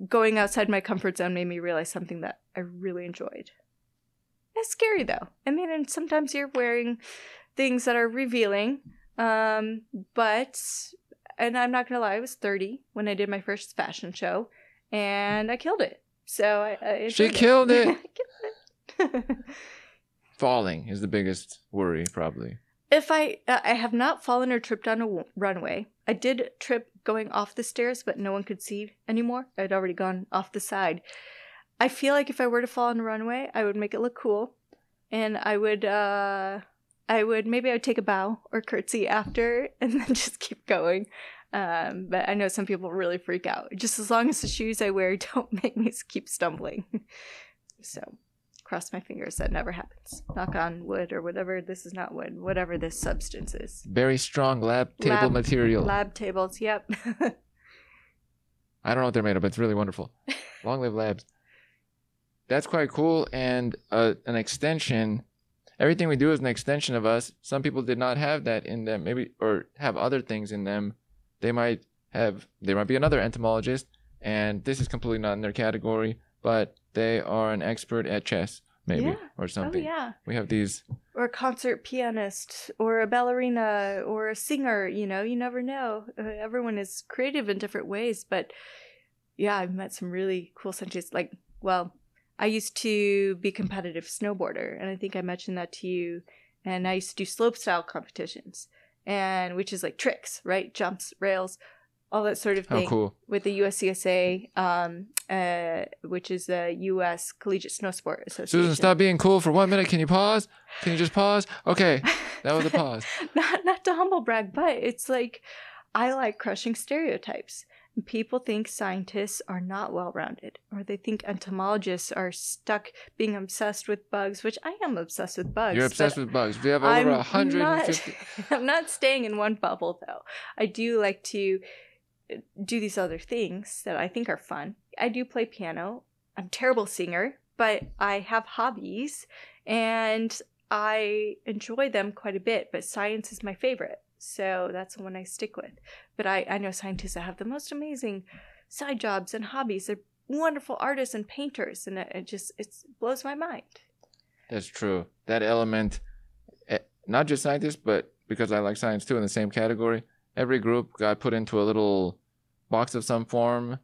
going outside my comfort zone made me realize something that I really enjoyed. It's scary though. I mean, and sometimes you're wearing things that are revealing. Um, but, and I'm not gonna lie, I was 30 when I did my first fashion show and I killed it. So I, I She killed it. Killed it. Falling is the biggest worry, probably. If I uh, I have not fallen or tripped on a w- runway. I did trip going off the stairs, but no one could see anymore. I'd already gone off the side. I feel like if I were to fall on a runway, I would make it look cool, and I would uh I would maybe I would take a bow or curtsy after, and then just keep going. Um, but I know some people really freak out. Just as long as the shoes I wear don't make me keep stumbling. so cross my fingers that never happens. Knock on wood or whatever. This is not wood. Whatever this substance is. Very strong lab table Lab- material. Lab tables. Yep. I don't know what they're made of, but it's really wonderful. Long live labs. That's quite cool. And uh, an extension. Everything we do is an extension of us. Some people did not have that in them, maybe, or have other things in them. They might have, there might be another entomologist, and this is completely not in their category, but they are an expert at chess, maybe, Yeah. or oh something. yeah. We have these. Or a concert pianist, or a ballerina, or a singer. You know, you never know. Uh, everyone is creative in different ways, but yeah, I've met some really cool scientists. Like, well, I used to be a competitive snowboarder, and I think I mentioned that to you. And I used to do slope style competitions, and which is like tricks, right? Jumps, rails, all that sort of How thing. cool. with the USCSA, um, uh, which is the U.S. Collegiate Snow Sport Association. Susan, stop being cool for one minute. Can you pause? Can you just pause? Okay, that was a pause. not not to humble brag, but it's like I like crushing stereotypes. People think scientists are not well rounded, or they think entomologists are stuck being obsessed with bugs, which I am obsessed with bugs. You're obsessed with bugs. We have over I'm hundred and fifty. Not, I'm not staying in one bubble though. I do like to uh, do these other things that I think are fun. I do play piano. I'm a terrible singer, but I have hobbies and I enjoy them quite a bit. But science is my favorite, so that's the one I stick with. But I, I know scientists that have the most amazing side jobs and hobbies. They're wonderful artists and painters, and it, it just it blows my mind. That's true. That element, eh, not just scientists, but because I like science too in the same category, every group got put into a little box of some form.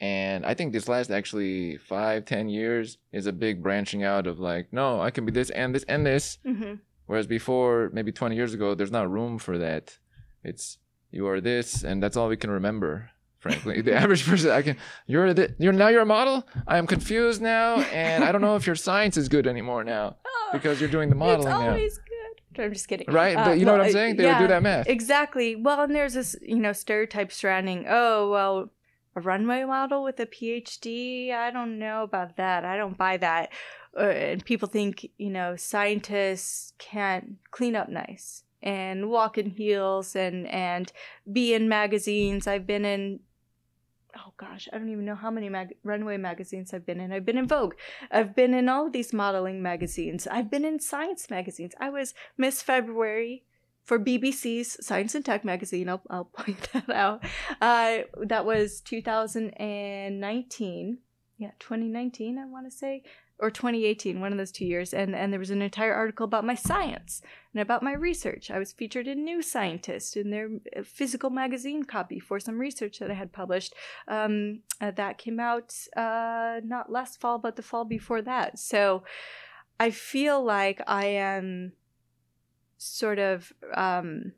And I think this last actually five, ten years is a big branching out of like, no, I can be this and this and this. hmm Whereas before, maybe 20 years ago, there's not room for that. It's you are this, and that's all we can remember Frankly, the average person, I can. You're the, you're now you're a model. I am confused now, and I don't know if your science is good anymore now because you're doing the modeling it's now. always good. I'm just kidding. Right, Uh, but you know well, what I'm saying? They would do that math. Exactly. Well, and there's this, you know, stereotype surrounding, oh, well, a runway model with a PhD? I don't know about that. I don't buy that. Uh, and people think, you know, scientists can't clean up nice and walk in heels and and be in magazines. I've been in oh gosh, I don't even know how many mag- runway magazines I've been in. I've been in Vogue. I've been in all of these modeling magazines. I've been in science magazines. I was Miss February for BBC's Science and Tech magazine. I'll, I'll point that out. Uh, that was 2019. Yeah, 2019, I want to say. Or 2018, one of those two years. And, and there was an entire article about my science and about my research. I was featured in New Scientist in their uh, physical magazine copy for some research that I had published. Um, uh, that came out uh, not last fall, but the fall before that. So I feel like I am sort of um,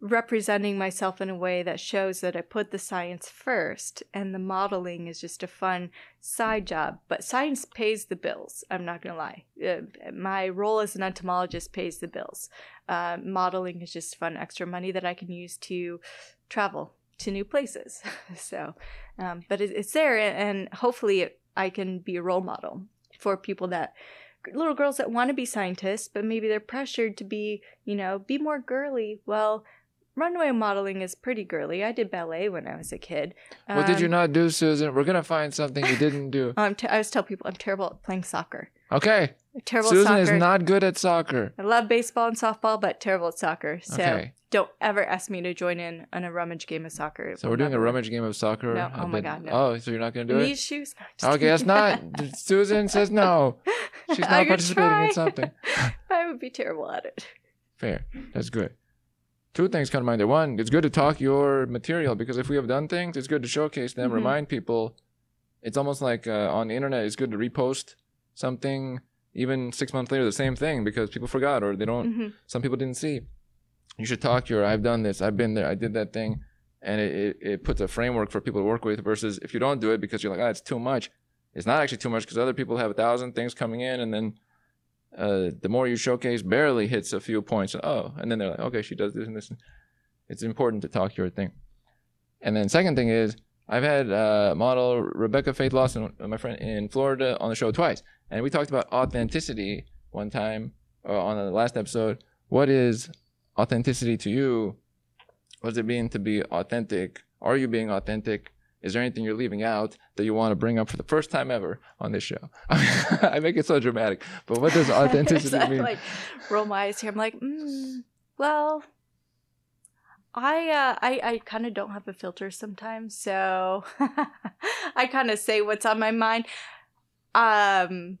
representing myself in a way that shows that I put the science first and the modeling is just a fun side job. But science pays the bills, I'm not going to lie. Uh, my role as an entomologist pays the bills. Uh, modeling is just fun extra money that I can use to travel to new places. so, um, but it, it's there, and hopefully it, I can be a role model for people that little girls that want to be scientists, but maybe they're pressured to be, you know, be more girly. Well, runway modeling is pretty girly. I did ballet when I was a kid. what did you Um, not do, Susan? We're gonna find something you didn't do. I'm t- I always tell people I'm terrible at playing soccer. Okay, terrible Susan at is not good at soccer. I love baseball and softball, but terrible at soccer. So Okay. don't ever ask me to join in on a rummage game of soccer. It So we're doing a rummage game of soccer. No, I oh my God, no. Oh, so you're not gonna do In it? these shoes? No, Okay, that's not. Susan says no. She's not participating in something. I would be terrible at it. Fair. That's good. Two things come to mind there. One, it's good to talk your material because if we have done things, it's good to showcase them, Mhm. remind people. It's almost like uh, on the internet, it's good to repost something even six months later, the same thing because people forgot or they don't, hmm some people didn't see. You should talk your, I've done this, I've been there, I did that thing. And it, it, it puts a framework for people to work with versus if you don't do it because you're like, ah, it's too much. It's not actually too much because other people have a thousand things coming in and then uh, the more you showcase barely hits a few points. Oh, and then they're like, okay, she does this and this. It's important to talk your thing. And then second thing is, I've had uh, model Rebecca Faith Lawson, uh, my friend in Florida, on the show twice, and we talked about authenticity one time uh, on the last episode. What is authenticity to you? What does it mean to be authentic? Are you being authentic? Is there anything you're leaving out that you want to bring up for the first time ever on this show? I make it so dramatic, but what does authenticity I, mean? like roll my eyes here. I'm like, mm, well, I uh, I I kind of don't have a filter sometimes, so I kind of say what's on my mind. Um,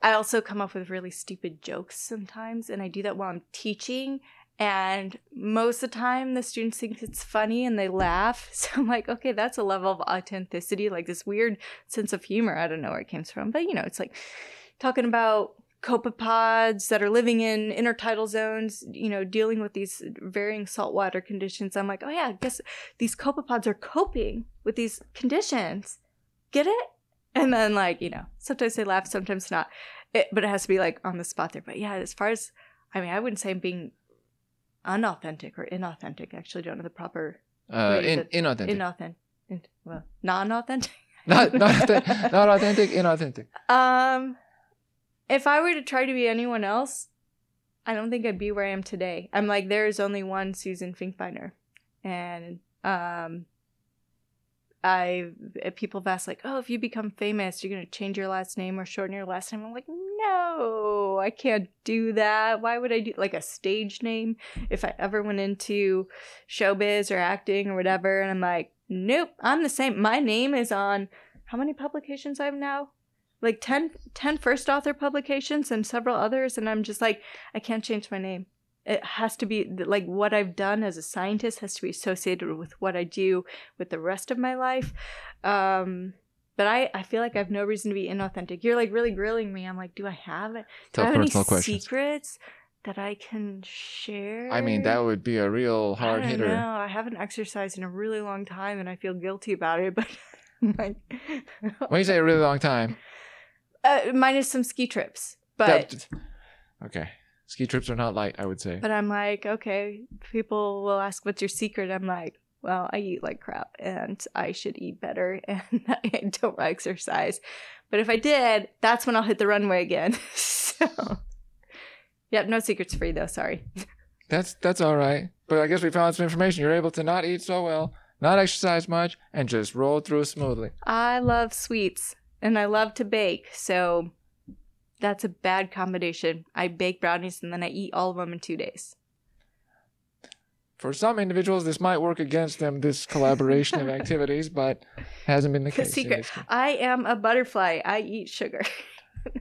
I also come up with really stupid jokes sometimes, and I do that while I'm teaching. And most of the time, the students think it's funny and they laugh. So I'm like, okay, that's a level of authenticity, like this weird sense of humor. I don't know where it comes from, but you know, it's like talking about copepods that are living in intertidal zones, you know, dealing with these varying saltwater conditions. I'm like, oh yeah, I guess these copepods are coping with these conditions. Get it? And then like, you know, sometimes they laugh, sometimes not. It, but it has to be like on the spot there. But yeah, as far as I mean, I wouldn't say I'm being unauthentic or inauthentic. I actually don't know the proper Uh, in, inauthentic. inauthentic. In, well, non-authentic. not, not, authentic- not authentic, inauthentic. Um, if I were to try to be anyone else, I don't think I'd be where I am today. I'm like, there is only one Susan Finkbeiner, and um, I people have asked like, oh, if you become famous, you're gonna change your last name or shorten your last name. I'm like, no, I can't do that. Why would I do like a stage name if I ever went into showbiz or acting or whatever? And I'm like, nope, I'm the same. My name is on how many publications I have now? Like 10, 10 first author publications and several others. And I'm just like, I can't change my name. It has to be like what I've done as a scientist has to be associated with what I do with the rest of my life. Um, but I, I feel like I have no reason to be inauthentic. You're like really grilling me. I'm like, do I have it? Do I have any questions. secrets? that I can share. I mean, that would be a real hard I hitter. No, I haven't exercised in a really long time, and I feel guilty about it. But like, When you say a really long time, uh, minus some ski trips, but that- okay, ski trips are not light. I would say. but I'm like, okay. People will ask, "What's your secret?" I'm like, well, I eat like crap, and I should eat better, and I don't exercise. But if I did, that's when I'll hit the runway again. so, yep, no secrets for you though. Sorry. That's that's all right. But I guess we found some information. You're able to not eat so well, not exercise much, and just roll through smoothly. I love sweets and I love to bake, so that's a bad combination. I bake brownies and then I eat all of them in two days. For some individuals, this might work against them. This collaboration of activities, but hasn't been the case. in Secret. I am a butterfly. I eat sugar.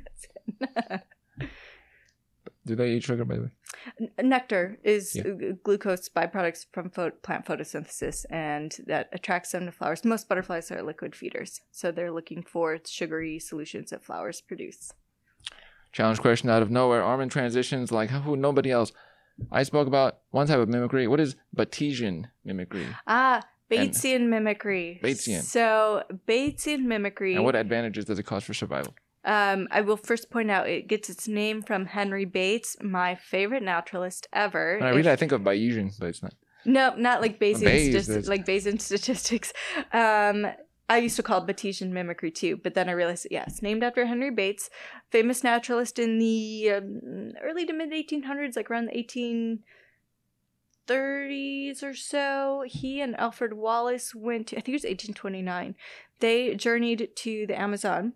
Do they eat sugar, by the way? N- Nectar is Yeah. glucose byproducts from pho- plant photosynthesis, and that attracts them to flowers. Most butterflies are liquid feeders, so they're looking for sugary solutions that flowers produce. Challenge question out of nowhere. Armin transitions like who nobody else. I spoke about one type of mimicry. What is Batesian mimicry? Ah, And- Batesian mimicry. Batesian. So Batesian mimicry. And what advantages does it cause for survival? Um, I will first point out it gets its name from Henry Bates, my favorite naturalist ever. When I read it, I think of Bayesian, but it's not. No, not like Bayesian, Bayes, that's- like Bayesian statistics. Um, I used to call it Batesian mimicry too, but then I realized, that, yes, named after Henry Bates, famous naturalist in the um, early to mid 1800s, like around the 1830s or so. He and Alfred Wallace went to, I think it was 1829. They journeyed to the Amazon,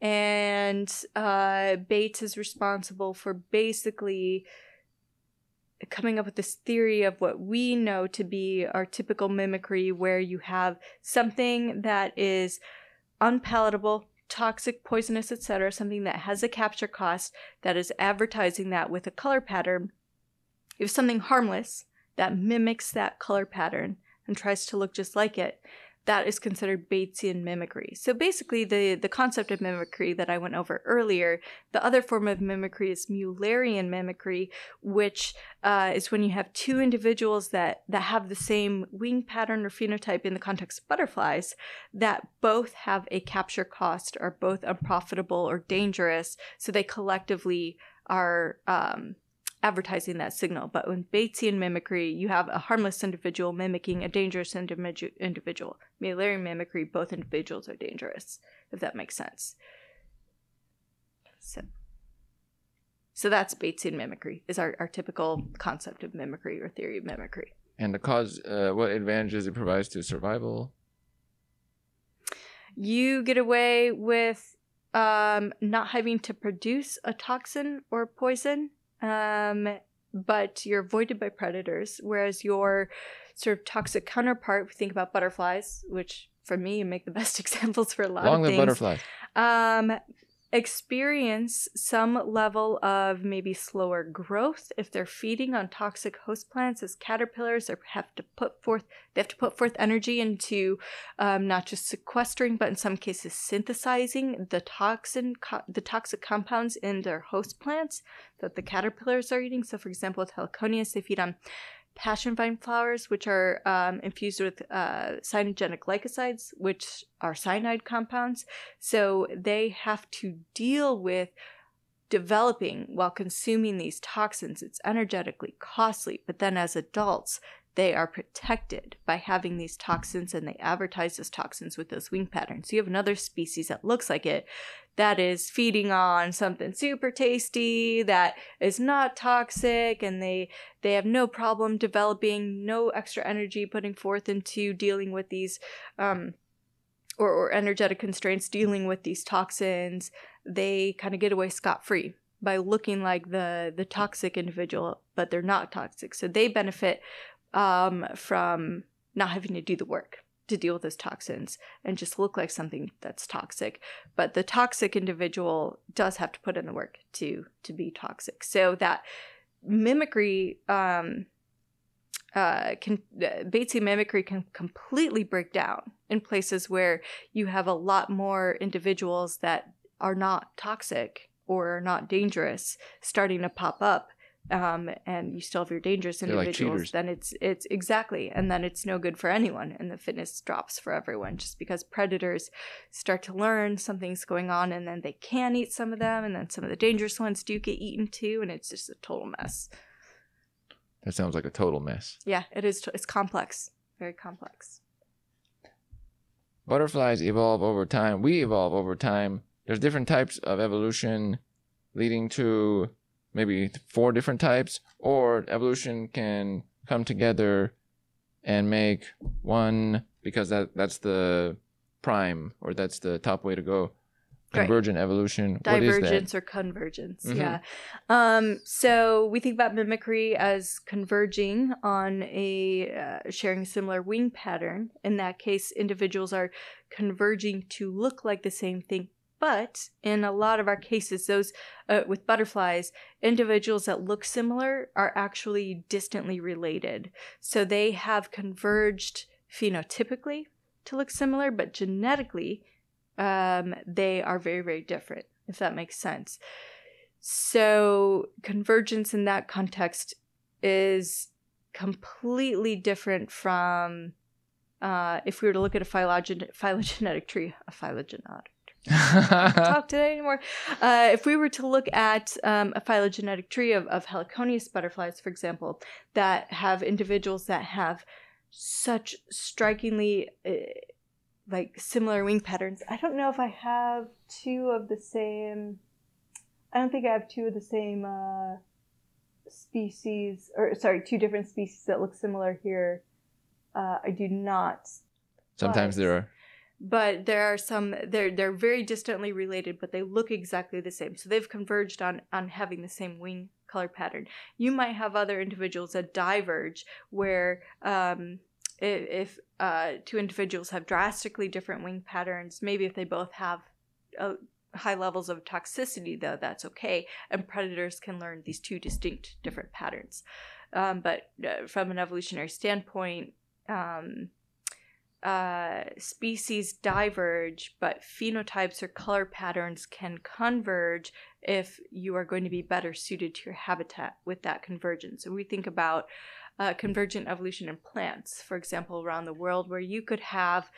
and uh, Bates is responsible for basically coming up with this theory of what we know to be our typical mimicry, where you have something that is unpalatable, toxic, poisonous, etc., something that has a capture cost that is advertising that with a color pattern. If something harmless that mimics that color pattern and tries to look just like it, that is considered Batesian mimicry. So basically, the, the concept of mimicry that I went over earlier, the other form of mimicry is Mullerian mimicry, which uh, is when you have two individuals that, that have the same wing pattern or phenotype in the context of butterflies that both have a capture cost, are both unprofitable or dangerous, so they collectively are um, advertising that signal. But in Batesian mimicry, you have a harmless individual mimicking a dangerous individu- individual. Mullerian mimicry, both individuals are dangerous, if that makes sense. So, so that's Batesian mimicry, is our, our typical concept of mimicry or theory of mimicry. And the cause, uh, what advantages it provides to survival? You get away with um, not having to produce a toxin or poison, um, but you're avoided by predators. Whereas your sort of toxic counterpart, we think about butterflies, which for me make the best examples for a lot Long of live things. butterflies. Um, experience some level of maybe slower growth. If they're feeding on toxic host plants as caterpillars or have to put forth they have to put forth energy into um, not just sequestering but in some cases synthesizing the toxin co- the toxic compounds in their host plants that the caterpillars are eating. So for example with heliconius they feed on passion vine flowers, which are um, infused with uh, cyanogenic glycosides, which are cyanide compounds. So they have to deal with developing while consuming these toxins. It's energetically costly, but then as adults, they are protected by having these toxins and they advertise as toxins with those wing patterns. So you have another species that looks like it that is feeding on something super tasty that is not toxic and they they have no problem developing no extra energy putting forth into dealing with these um or, or energetic constraints dealing with these toxins they kind of get away scot-free by looking like the the toxic individual but they're not toxic so they benefit um from not having to do the work to deal with those toxins and just look like something that's toxic. But the toxic individual does have to put in the work to to be toxic. So that mimicry um uh, can uh, Batesian mimicry can completely break down in places where you have a lot more individuals that are not toxic or are not dangerous starting to pop up um, and you still have your dangerous They're like individuals, cheaters. then it's it's exactly, and then it's no good for anyone, and the fitness drops for everyone just because predators start to learn something's going on, and then they can eat some of them, and then some of the dangerous ones do get eaten too, and it's just a total mess. That sounds like a total mess. Yeah, it is. It's complex, very complex. Butterflies evolve over time. We evolve over time. There's different types of evolution leading to maybe four different types, or evolution can come together and make one because that that's the prime or that's the top way to go. Right. Convergent evolution. What is that? divergence or convergence Mhm. yeah um so we think about mimicry as converging on a uh, sharing a similar wing pattern in that case individuals are converging to look like the same thing but in a lot of our cases those uh, with butterflies individuals that look similar are actually distantly related so they have converged phenotypically to look similar but genetically um, they are very, very different, if that makes sense. So, convergence in that context is completely different from uh, if we were to look at a phylogen- phylogenetic tree, a phylogenetic talk today anymore. Uh, if we were to look at um, a phylogenetic tree of, of heliconius butterflies, for example, that have individuals that have such strikingly uh, like similar wing patterns. I don't know if I have two of the same. I don't think I have two of the same uh, species, or sorry, two different species that look similar here. Uh, I do not Sometimes there are. But there are some they're they're very distantly related but they look exactly the same. So they've converged on on having the same wing color pattern. You might have other individuals that diverge where um if, uh two individuals have drastically different wing patterns maybe if they both have uh, high levels of toxicity though that's okay and predators can learn these two distinct different patterns. Um, but uh, from an evolutionary standpoint um, uh, species diverge, but phenotypes or color patterns can converge if you are going to be better suited to your habitat with that convergence. And we think about uh, convergent evolution in plants, for example, around the world, where you could have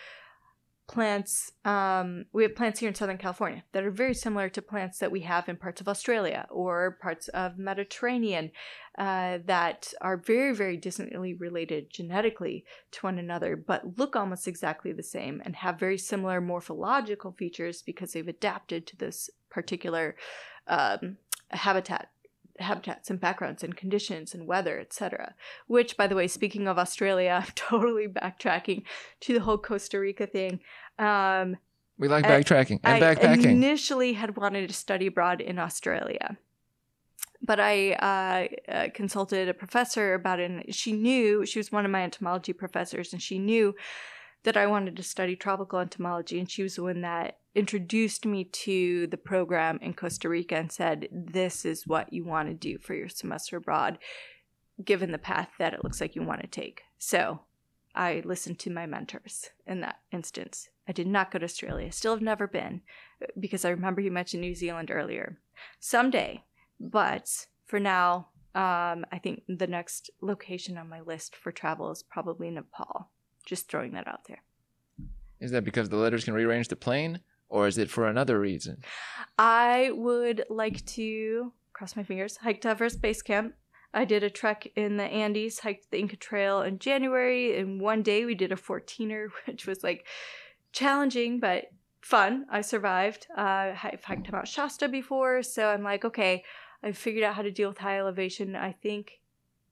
plants. Um, we have plants here in Southern California that are very similar to plants that we have in parts of Australia or parts of Mediterranean uh, that are very, very distantly related genetically to one another, but look almost exactly the same and have very similar morphological features because they've adapted to this particular um, habitat habitats and backgrounds and conditions and weather etc which by the way speaking of australia i'm totally backtracking to the whole costa rica thing um, We like I- backtracking and I backpacking. initially had wanted to study abroad in Australia, but I uh, uh, consulted a professor about it. And she knew she was one of my entomology professors, and she knew that I wanted to study tropical entomology. And she was the one that introduced me to the program in Costa Rica and said, "This is what you want to do for your semester abroad, given the path that it looks like you want to take." So. I listened to my mentors in that instance. I did not go to Australia. Still have never been because I remember you mentioned New Zealand earlier. Someday, but for now, um, I think the next location on my list for travel is probably Nepal. Just throwing that out there. Is that because the letters can rearrange the plane, or is it for another reason? I would like to cross my fingers, hike to Everest Base Camp. I did a trek in the Andes, hiked the Inca Trail in January, and one day we did a 14er, which was like challenging but fun. I survived. Uh, I've hiked Mount Shasta before, so I'm like, okay, I've figured out how to deal with high elevation. I think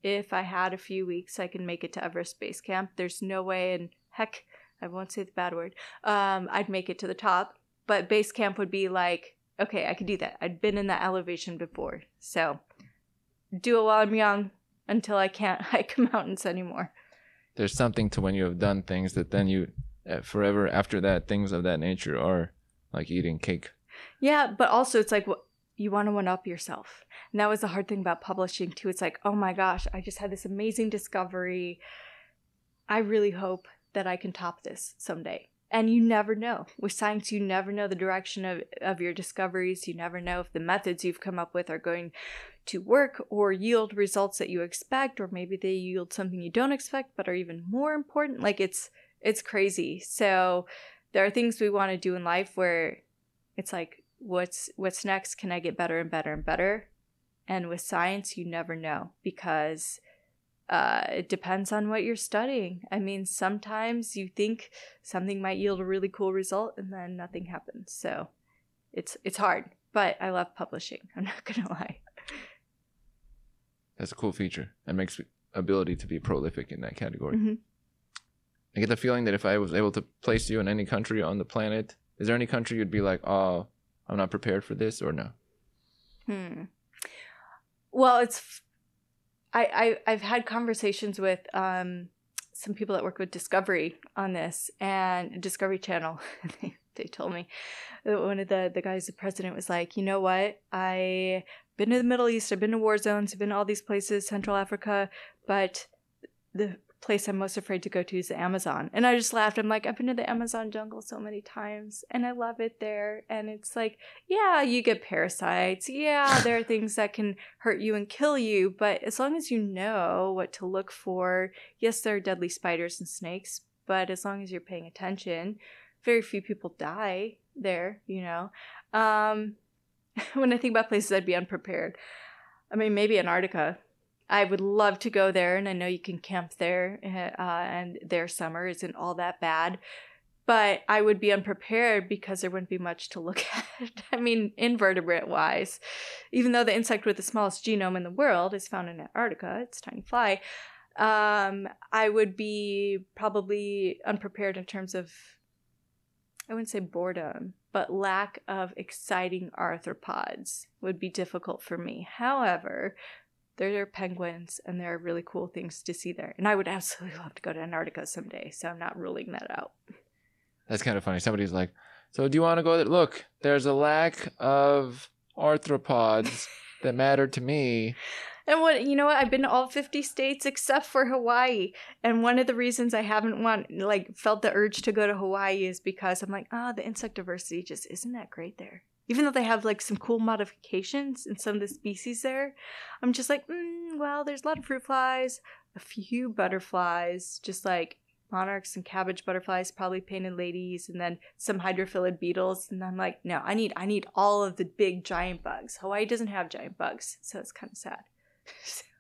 if I had a few weeks, I can make it to Everest Base Camp. There's no way, and heck, I won't say the bad word, um, I'd make it to the top. But base camp would be like, okay, I could do that. I'd been in that elevation before. So do it while I'm young until I can't hike mountains anymore. There's something to when you have done things that then you, uh, forever after that, things of that nature are like eating cake. Yeah, but also it's like you want to one up yourself. And that was the hard thing about publishing too. It's like, oh my gosh, I just had this amazing discovery. I really hope that I can top this someday. And you never know. With science you never know the direction of, of your discoveries. You never know if the methods you've come up with are going to work or yield results that you expect or maybe they yield something you don't expect but are even more important. Like it's it's crazy. So there are things we want to do in life where it's like what's what's next? Can i get better and better and better? And with science you never know because uh, it depends on what you're studying. I mean, sometimes you think something might yield a really cool result, and then nothing happens. So it's it's hard, but I love publishing. I'm not gonna lie. That's a cool feature. That makes ability to be prolific in that category. Mhm. I get the feeling that if I was able to place you in any country on the planet, is there any country you'd be like, oh, I'm not prepared for this, or no? Hmm. Well, it's I, I I've had conversations with um some people that work with Discovery on this and Discovery Channel. they, they told me that one of the the guys, the president, was like, you know what, I've been to the Middle East, I've been to war zones, I've been to all these places, Central Africa, but the place I'm most afraid to go to is the Amazon. And I just laughed. I'm like, I've been to the Amazon jungle so many times and I love it there. And it's like, yeah, you get parasites. Yeah, there are things that can hurt you and kill you. But as long as you know what to look for, yes, there are deadly spiders and snakes, but as long as you're paying attention, very few people die there, you know. Um, when I think about places I'd be unprepared, I mean, maybe Antarctica. I would love to go there, and I know you can camp there, uh, and their summer isn't all that bad. But I would be unprepared because there wouldn't be much to look at. I mean, invertebrate wise, even though the insect with the smallest genome in the world is found in Antarctica, it's tiny fly. Um, I would be probably unprepared in terms of, I wouldn't say boredom, but lack of exciting arthropods would be difficult for me. However, there are penguins and there are really cool things to see there. And I would absolutely love to go to Antarctica someday, so I'm not ruling that out. That's kind of funny. Somebody's like, so do you want to go there? Look, there's a lack of arthropods that matter to me. And what you know what? I've been to all 50 states except for Hawaii. And one of the reasons I haven't want like felt the urge to go to Hawaii is because I'm like, ah, the insect diversity just isn't that great there. Even though they have like some cool modifications in some of the species there, I'm just like, mm, well, there's a lot of fruit flies, a few butterflies, just like monarchs and cabbage butterflies, probably painted ladies, and then some hydrophilid beetles. And I'm like, no, I need I need all of the big giant bugs. Hawaii doesn't have giant bugs, so it's kind of sad.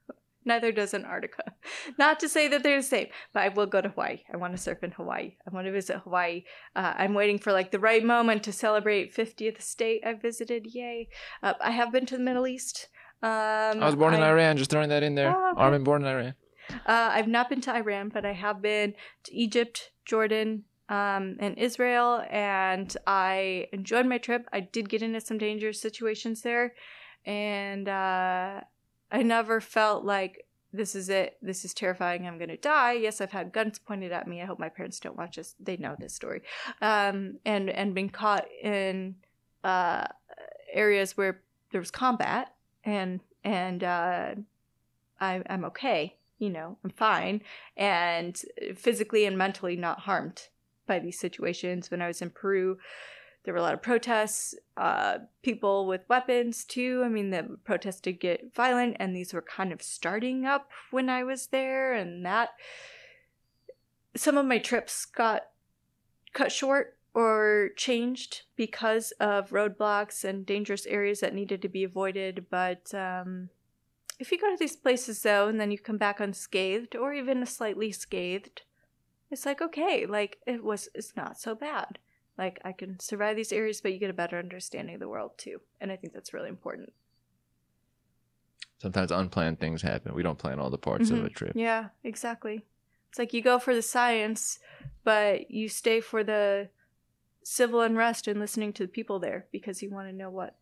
Neither does Antarctica. Not to say that they're the same, but I will go to Hawaii. I want to surf in Hawaii. I want to visit Hawaii. Uh, I'm waiting for like the right moment to celebrate 50th state I visited. Yay! Uh, I have been to the Middle East. Um, I was born in Iran, just throwing that in there. Oh, okay. Armin born in Iran. Uh, I've not been to Iran, but I have been to Egypt, Jordan, um, and Israel, and I enjoyed my trip. I did get into some dangerous situations there, and uh, I never felt like this is it. This is terrifying. I'm gonna die. Yes, I've had guns pointed at me. I hope my parents don't watch this. They know this story, um, and and been caught in uh, areas where there was combat, and and uh, I, I'm okay you know, I'm fine and physically and mentally not harmed by these situations. When I was in Peru, there were a lot of protests, uh, people with weapons too. I mean, the protests did get violent, and these were kind of starting up when I was there, and that some of my trips got cut short or changed because of roadblocks and dangerous areas that needed to be avoided. But um, if you go to these places though, and then you come back unscathed or even slightly scathed, it's like okay, like it was. It's not so bad. Like I can survive these areas, but you get a better understanding of the world too, and I think that's really important. Sometimes unplanned things happen. We don't plan all the parts of Mhm. a trip. Yeah, exactly. It's like you go for the science, but you stay for the civil unrest and listening to the people there because you want to know what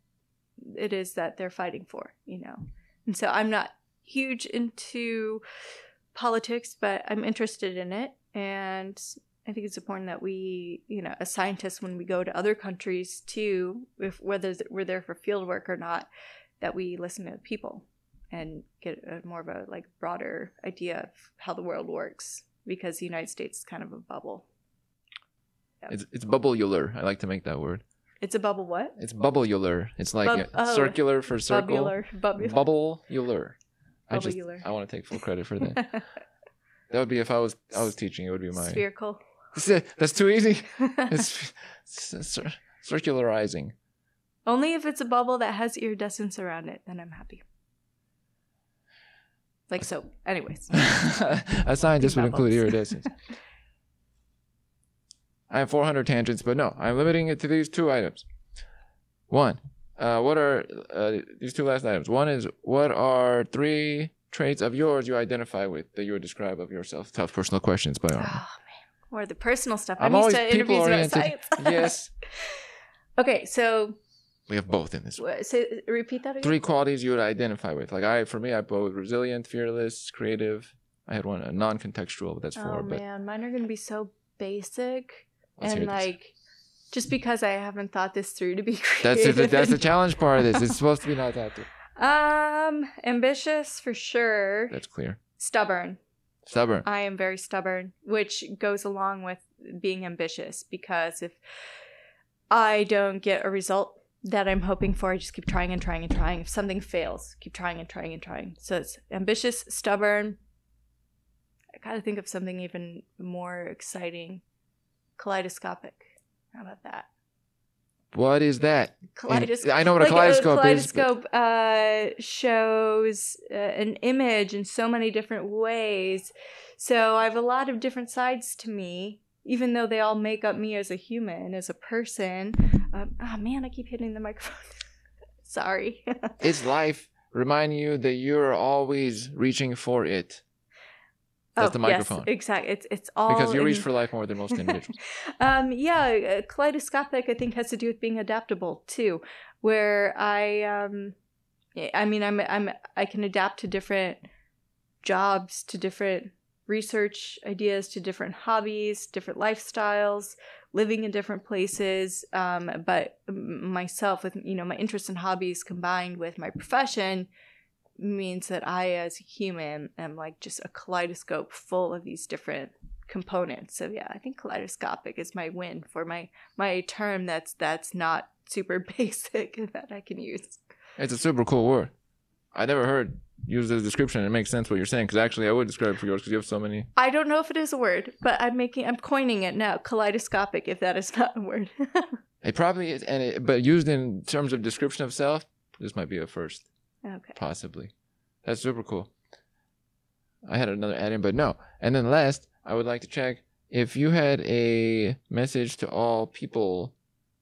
it is that they're fighting for, you know. And so I'm not huge into politics, but I'm interested in it and I think it's important that we, you know, as scientists when we go to other countries too, if whether we're there for field work or not, that we listen to people and get a, more of a like broader idea of how the world works because the United States is kind of a bubble. It's it's bubblular. I like to make that word. It's a bubble what? It's bubblular. It's like Bub- oh. circular for circle. Bubular. Bubular. Bubblular. I just I want to take full credit for that. that would be if I was I was teaching. It would be my. Spherical. That's too easy. It's, it's cir- circularizing. Only if it's a bubble that has iridescence around it, then I'm happy. Like so. Anyways. a scientist would include iridescence. I have 400 tangents, but no, I'm limiting it to these two items. One, uh, what are uh, these two last items? One is what are three traits of yours you identify with that you would describe of yourself? Tough personal questions by Oh man. Or the personal stuff. I'm I'm, used always to interviews about people-oriented. science. yes, okay, so, we have both in this. wh- say, repeat that again. Three qualities you would identify with. Like I, for me, I both resilient, fearless, creative. I had one, a non-contextual, but that's four. Oh but man, mine are gonna be so basic let's hear and this. like just because I haven't thought this through to be That's creative. the, that's the challenge part of this. It's supposed to be not that. um ambitious for sure. That's clear. Stubborn. Stubborn. I am very stubborn, which goes along with being ambitious because if I don't get a result that I'm hoping for, I just keep trying and trying and trying. If something fails, keep trying and trying and trying. So it's ambitious, stubborn. I gotta think of something even more exciting. Kaleidoscopic. How about that? What is that? And Kaleidoscope. I know what a Like, kaleidoscope, is. kaleidoscope uh, shows uh, an image in so many different ways. So I have a lot of different sides to me, even though they all make up me as a human, as a person. Um, oh man, I keep hitting the microphone. Sorry. It's life reminding you that you're always reaching for it. That's the microphone. Oh, Yes, exactly. It's it's all Because you reach in- for life more than most individuals. um, yeah, uh, kaleidoscopic I think has to do with being adaptable too, where I um, I mean I'm I'm I can adapt to different jobs, to different research ideas, to different hobbies, different lifestyles, living in different places. Um, but myself with you know my interests and hobbies combined with my profession means that I as a human am like just a kaleidoscope full of these different components. So yeah, I think kaleidoscopic is my win for my my term that's that's not super basic that I can use. It's a super cool word. I never heard used as description. It makes sense what you're saying because actually I would describe it for yours because you have so many. I don't know if it is a word, but I'm making I'm coining it now. Kaleidoscopic, if that is not a word. It probably is, and it, but used in terms of description of self, this might be a first. Okay. Possibly. That's super cool. I had another add in, but no. And then last, I would like to check if you had a message to all people.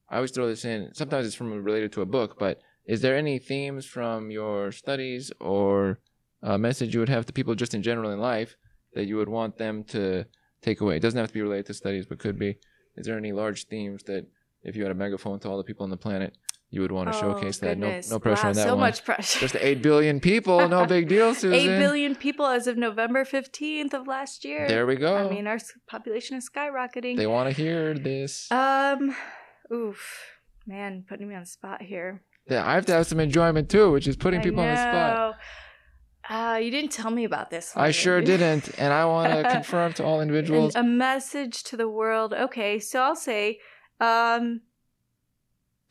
I always throw this in. Sometimes it's from related to a book, but is there any themes from your studies or a message you would have to people just in general in life that you would want them to take away? It doesn't have to be related to studies, but could be. Is there any large themes that if you had a megaphone to all the people on the planet, you would want to showcase that? No, Oh, goodness. no pressure wow, on that so one. much pressure. Just 8 billion people. No big deal, Susan. Eight billion people as of November fifteenth of last year. There we go. I mean, our population is skyrocketing. they want to hear this. um, oof, man, putting me on the spot here. Yeah, I have to have some enjoyment too, which is putting I people on the spot. know. Uh, you didn't tell me about this. I sure didn't, and I want to confirm to all And individuals. a message to the world. Okay, so I'll say, um,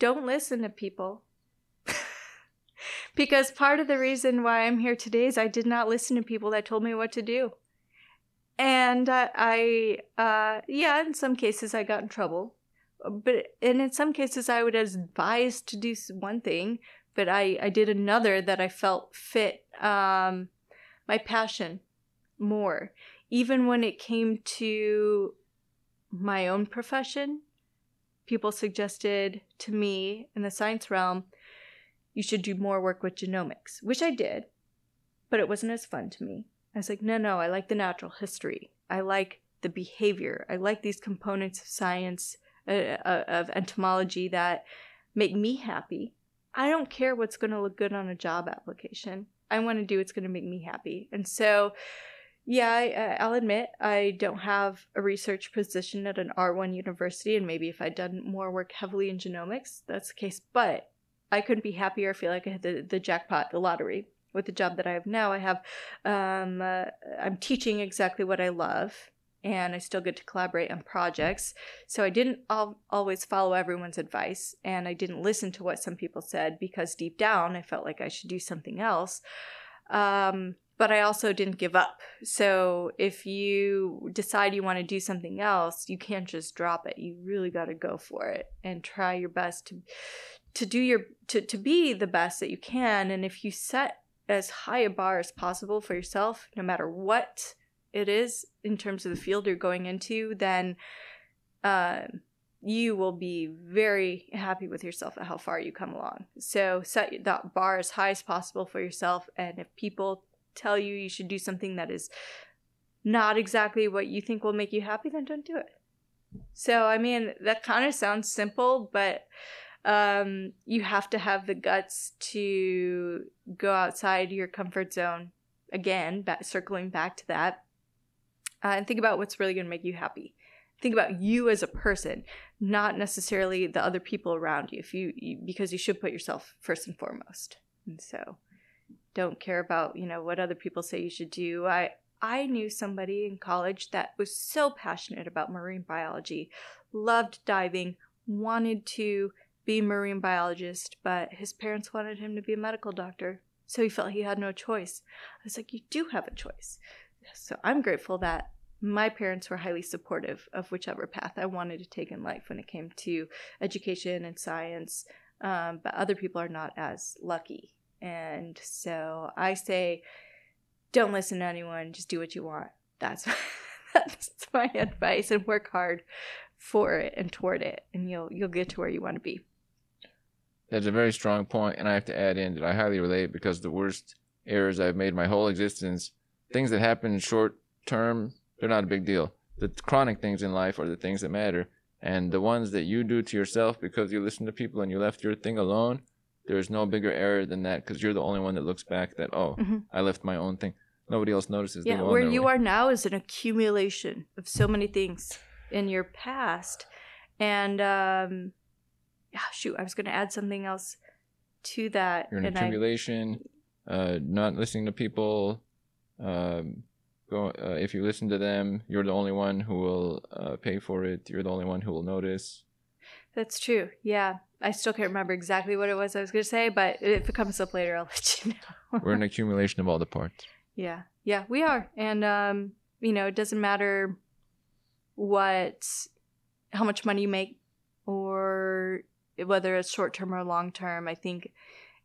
don't listen to people. because part of the reason why I'm here today is I did not listen to people that told me what to do. And I, uh, yeah, in some cases I got in trouble. But, and in some cases I would advise to do one thing, but I, I did another that I felt fit um, my passion more. Even when it came to my own profession, people suggested to me in the science realm, you should do more work with genomics, which I did, but it wasn't as fun to me. I was like, no, no, I like the natural history. I like the behavior. I like these components of science, uh, uh, of entomology that make me happy. I don't care what's going to look good on a job application. I want to do what's going to make me happy. And so, yeah, I, uh, I'll admit I don't have a research position at an R1 university, and maybe if I'd done more work heavily in genomics, that's the case. But I couldn't be happier. I feel like I hit the, the jackpot, the lottery with the job that I have now. I have, um, uh, I'm teaching exactly what I love. and I still get to collaborate on projects. So I didn't al- always follow everyone's advice and I didn't listen to what some people said because deep down I felt like I should do something else. Um, but I also didn't give up. So if you decide you want to do something else, you can't just drop it. You really got to go for it and try your best to to do your to to be the best that you can and if you set as high a bar as possible for yourself no matter what it is in terms of the field you're going into, then uh, you will be very happy with yourself at how far you come along. So set that bar as high as possible for yourself. And if people tell you you should do something that is not exactly what you think will make you happy, then don't do it. So, I mean, that kind of sounds simple, but um, you have to have the guts to go outside your comfort zone. Again, back, circling back to that, uh, and think about what's really going to make you happy. Think about you as a person, not necessarily the other people around you. If you, you because you should put yourself first and foremost. And so, don't care about you know what other people say you should do. I I knew somebody in college that was so passionate about marine biology, loved diving, wanted to be marine biologist, but his parents wanted him to be a medical doctor. So he felt he had no choice. I was like, You do have a choice. So I'm grateful that my parents were highly supportive of whichever path I wanted to take in life when it came to education and science. Um, but other people are not as lucky. And so I say, don't listen to anyone, just do what you want. That's that's my advice and work hard for it and toward it and you'll you'll get to where you want to be. That's a very strong point and I have to add in that I highly relate because the worst errors I've made my whole existence things that happen short term, they're not a big deal. The chronic things in life are the things that matter. And the ones that you do to yourself because you listen to people and you left your thing alone, there's no bigger error than that because you're the only one that looks back that, oh, mm-hmm. I left my own thing. Nobody else notices. Yeah, where you way. are now is an accumulation of so many things in your past. And, um, yeah, shoot, I was going to add something else to that. You're an accumulation, I... uh, not listening to people, um, go uh, if you listen to them, you're the only one who will uh, pay for it. You're the only one who will notice. That's true. Yeah, I still can't remember exactly what it was I was going to say, but if it comes up later, I'll let you know. We're an accumulation of all the parts. Yeah, yeah, we are, and um, you know, it doesn't matter what, how much money you make, or whether it's short term or long term. I think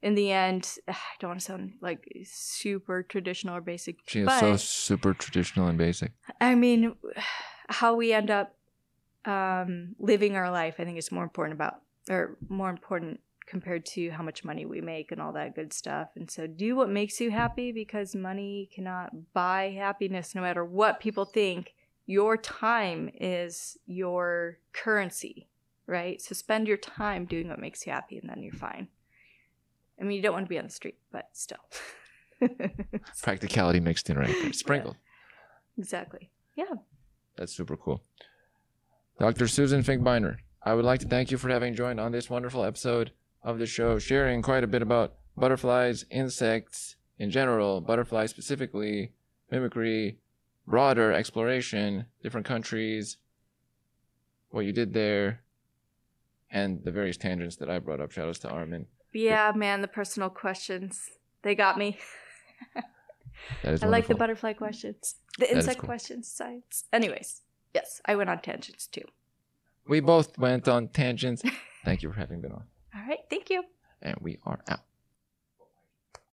in the end, I don't want to sound like super traditional or basic. She is so super traditional and basic. I mean, how we end up um, living our life, I think, is more important about, or more important compared to how much money we make and all that good stuff. And so, do what makes you happy because money cannot buy happiness, no matter what people think. Your time is your currency, right? So, spend your time doing what makes you happy, and then you're fine. I mean, you don't want to be on the street, but still. Practicality mixed in, right? Sprinkled. Yeah. Exactly. Yeah. That's super cool. Dr. Susan Finkbeiner, I would like to thank you for having joined on this wonderful episode of the show, sharing quite a bit about butterflies, insects in general, butterflies specifically, mimicry, broader exploration, different countries, what you did there, and the various tangents that I brought up. Shout outs to Armin. Yeah, man, the personal questions. They got me. I like the butterfly questions, the insect cool. questions, science. Anyways, yes, I went on tangents too. We both went on tangents. Thank you for having been on. All right, thank you. And we are out.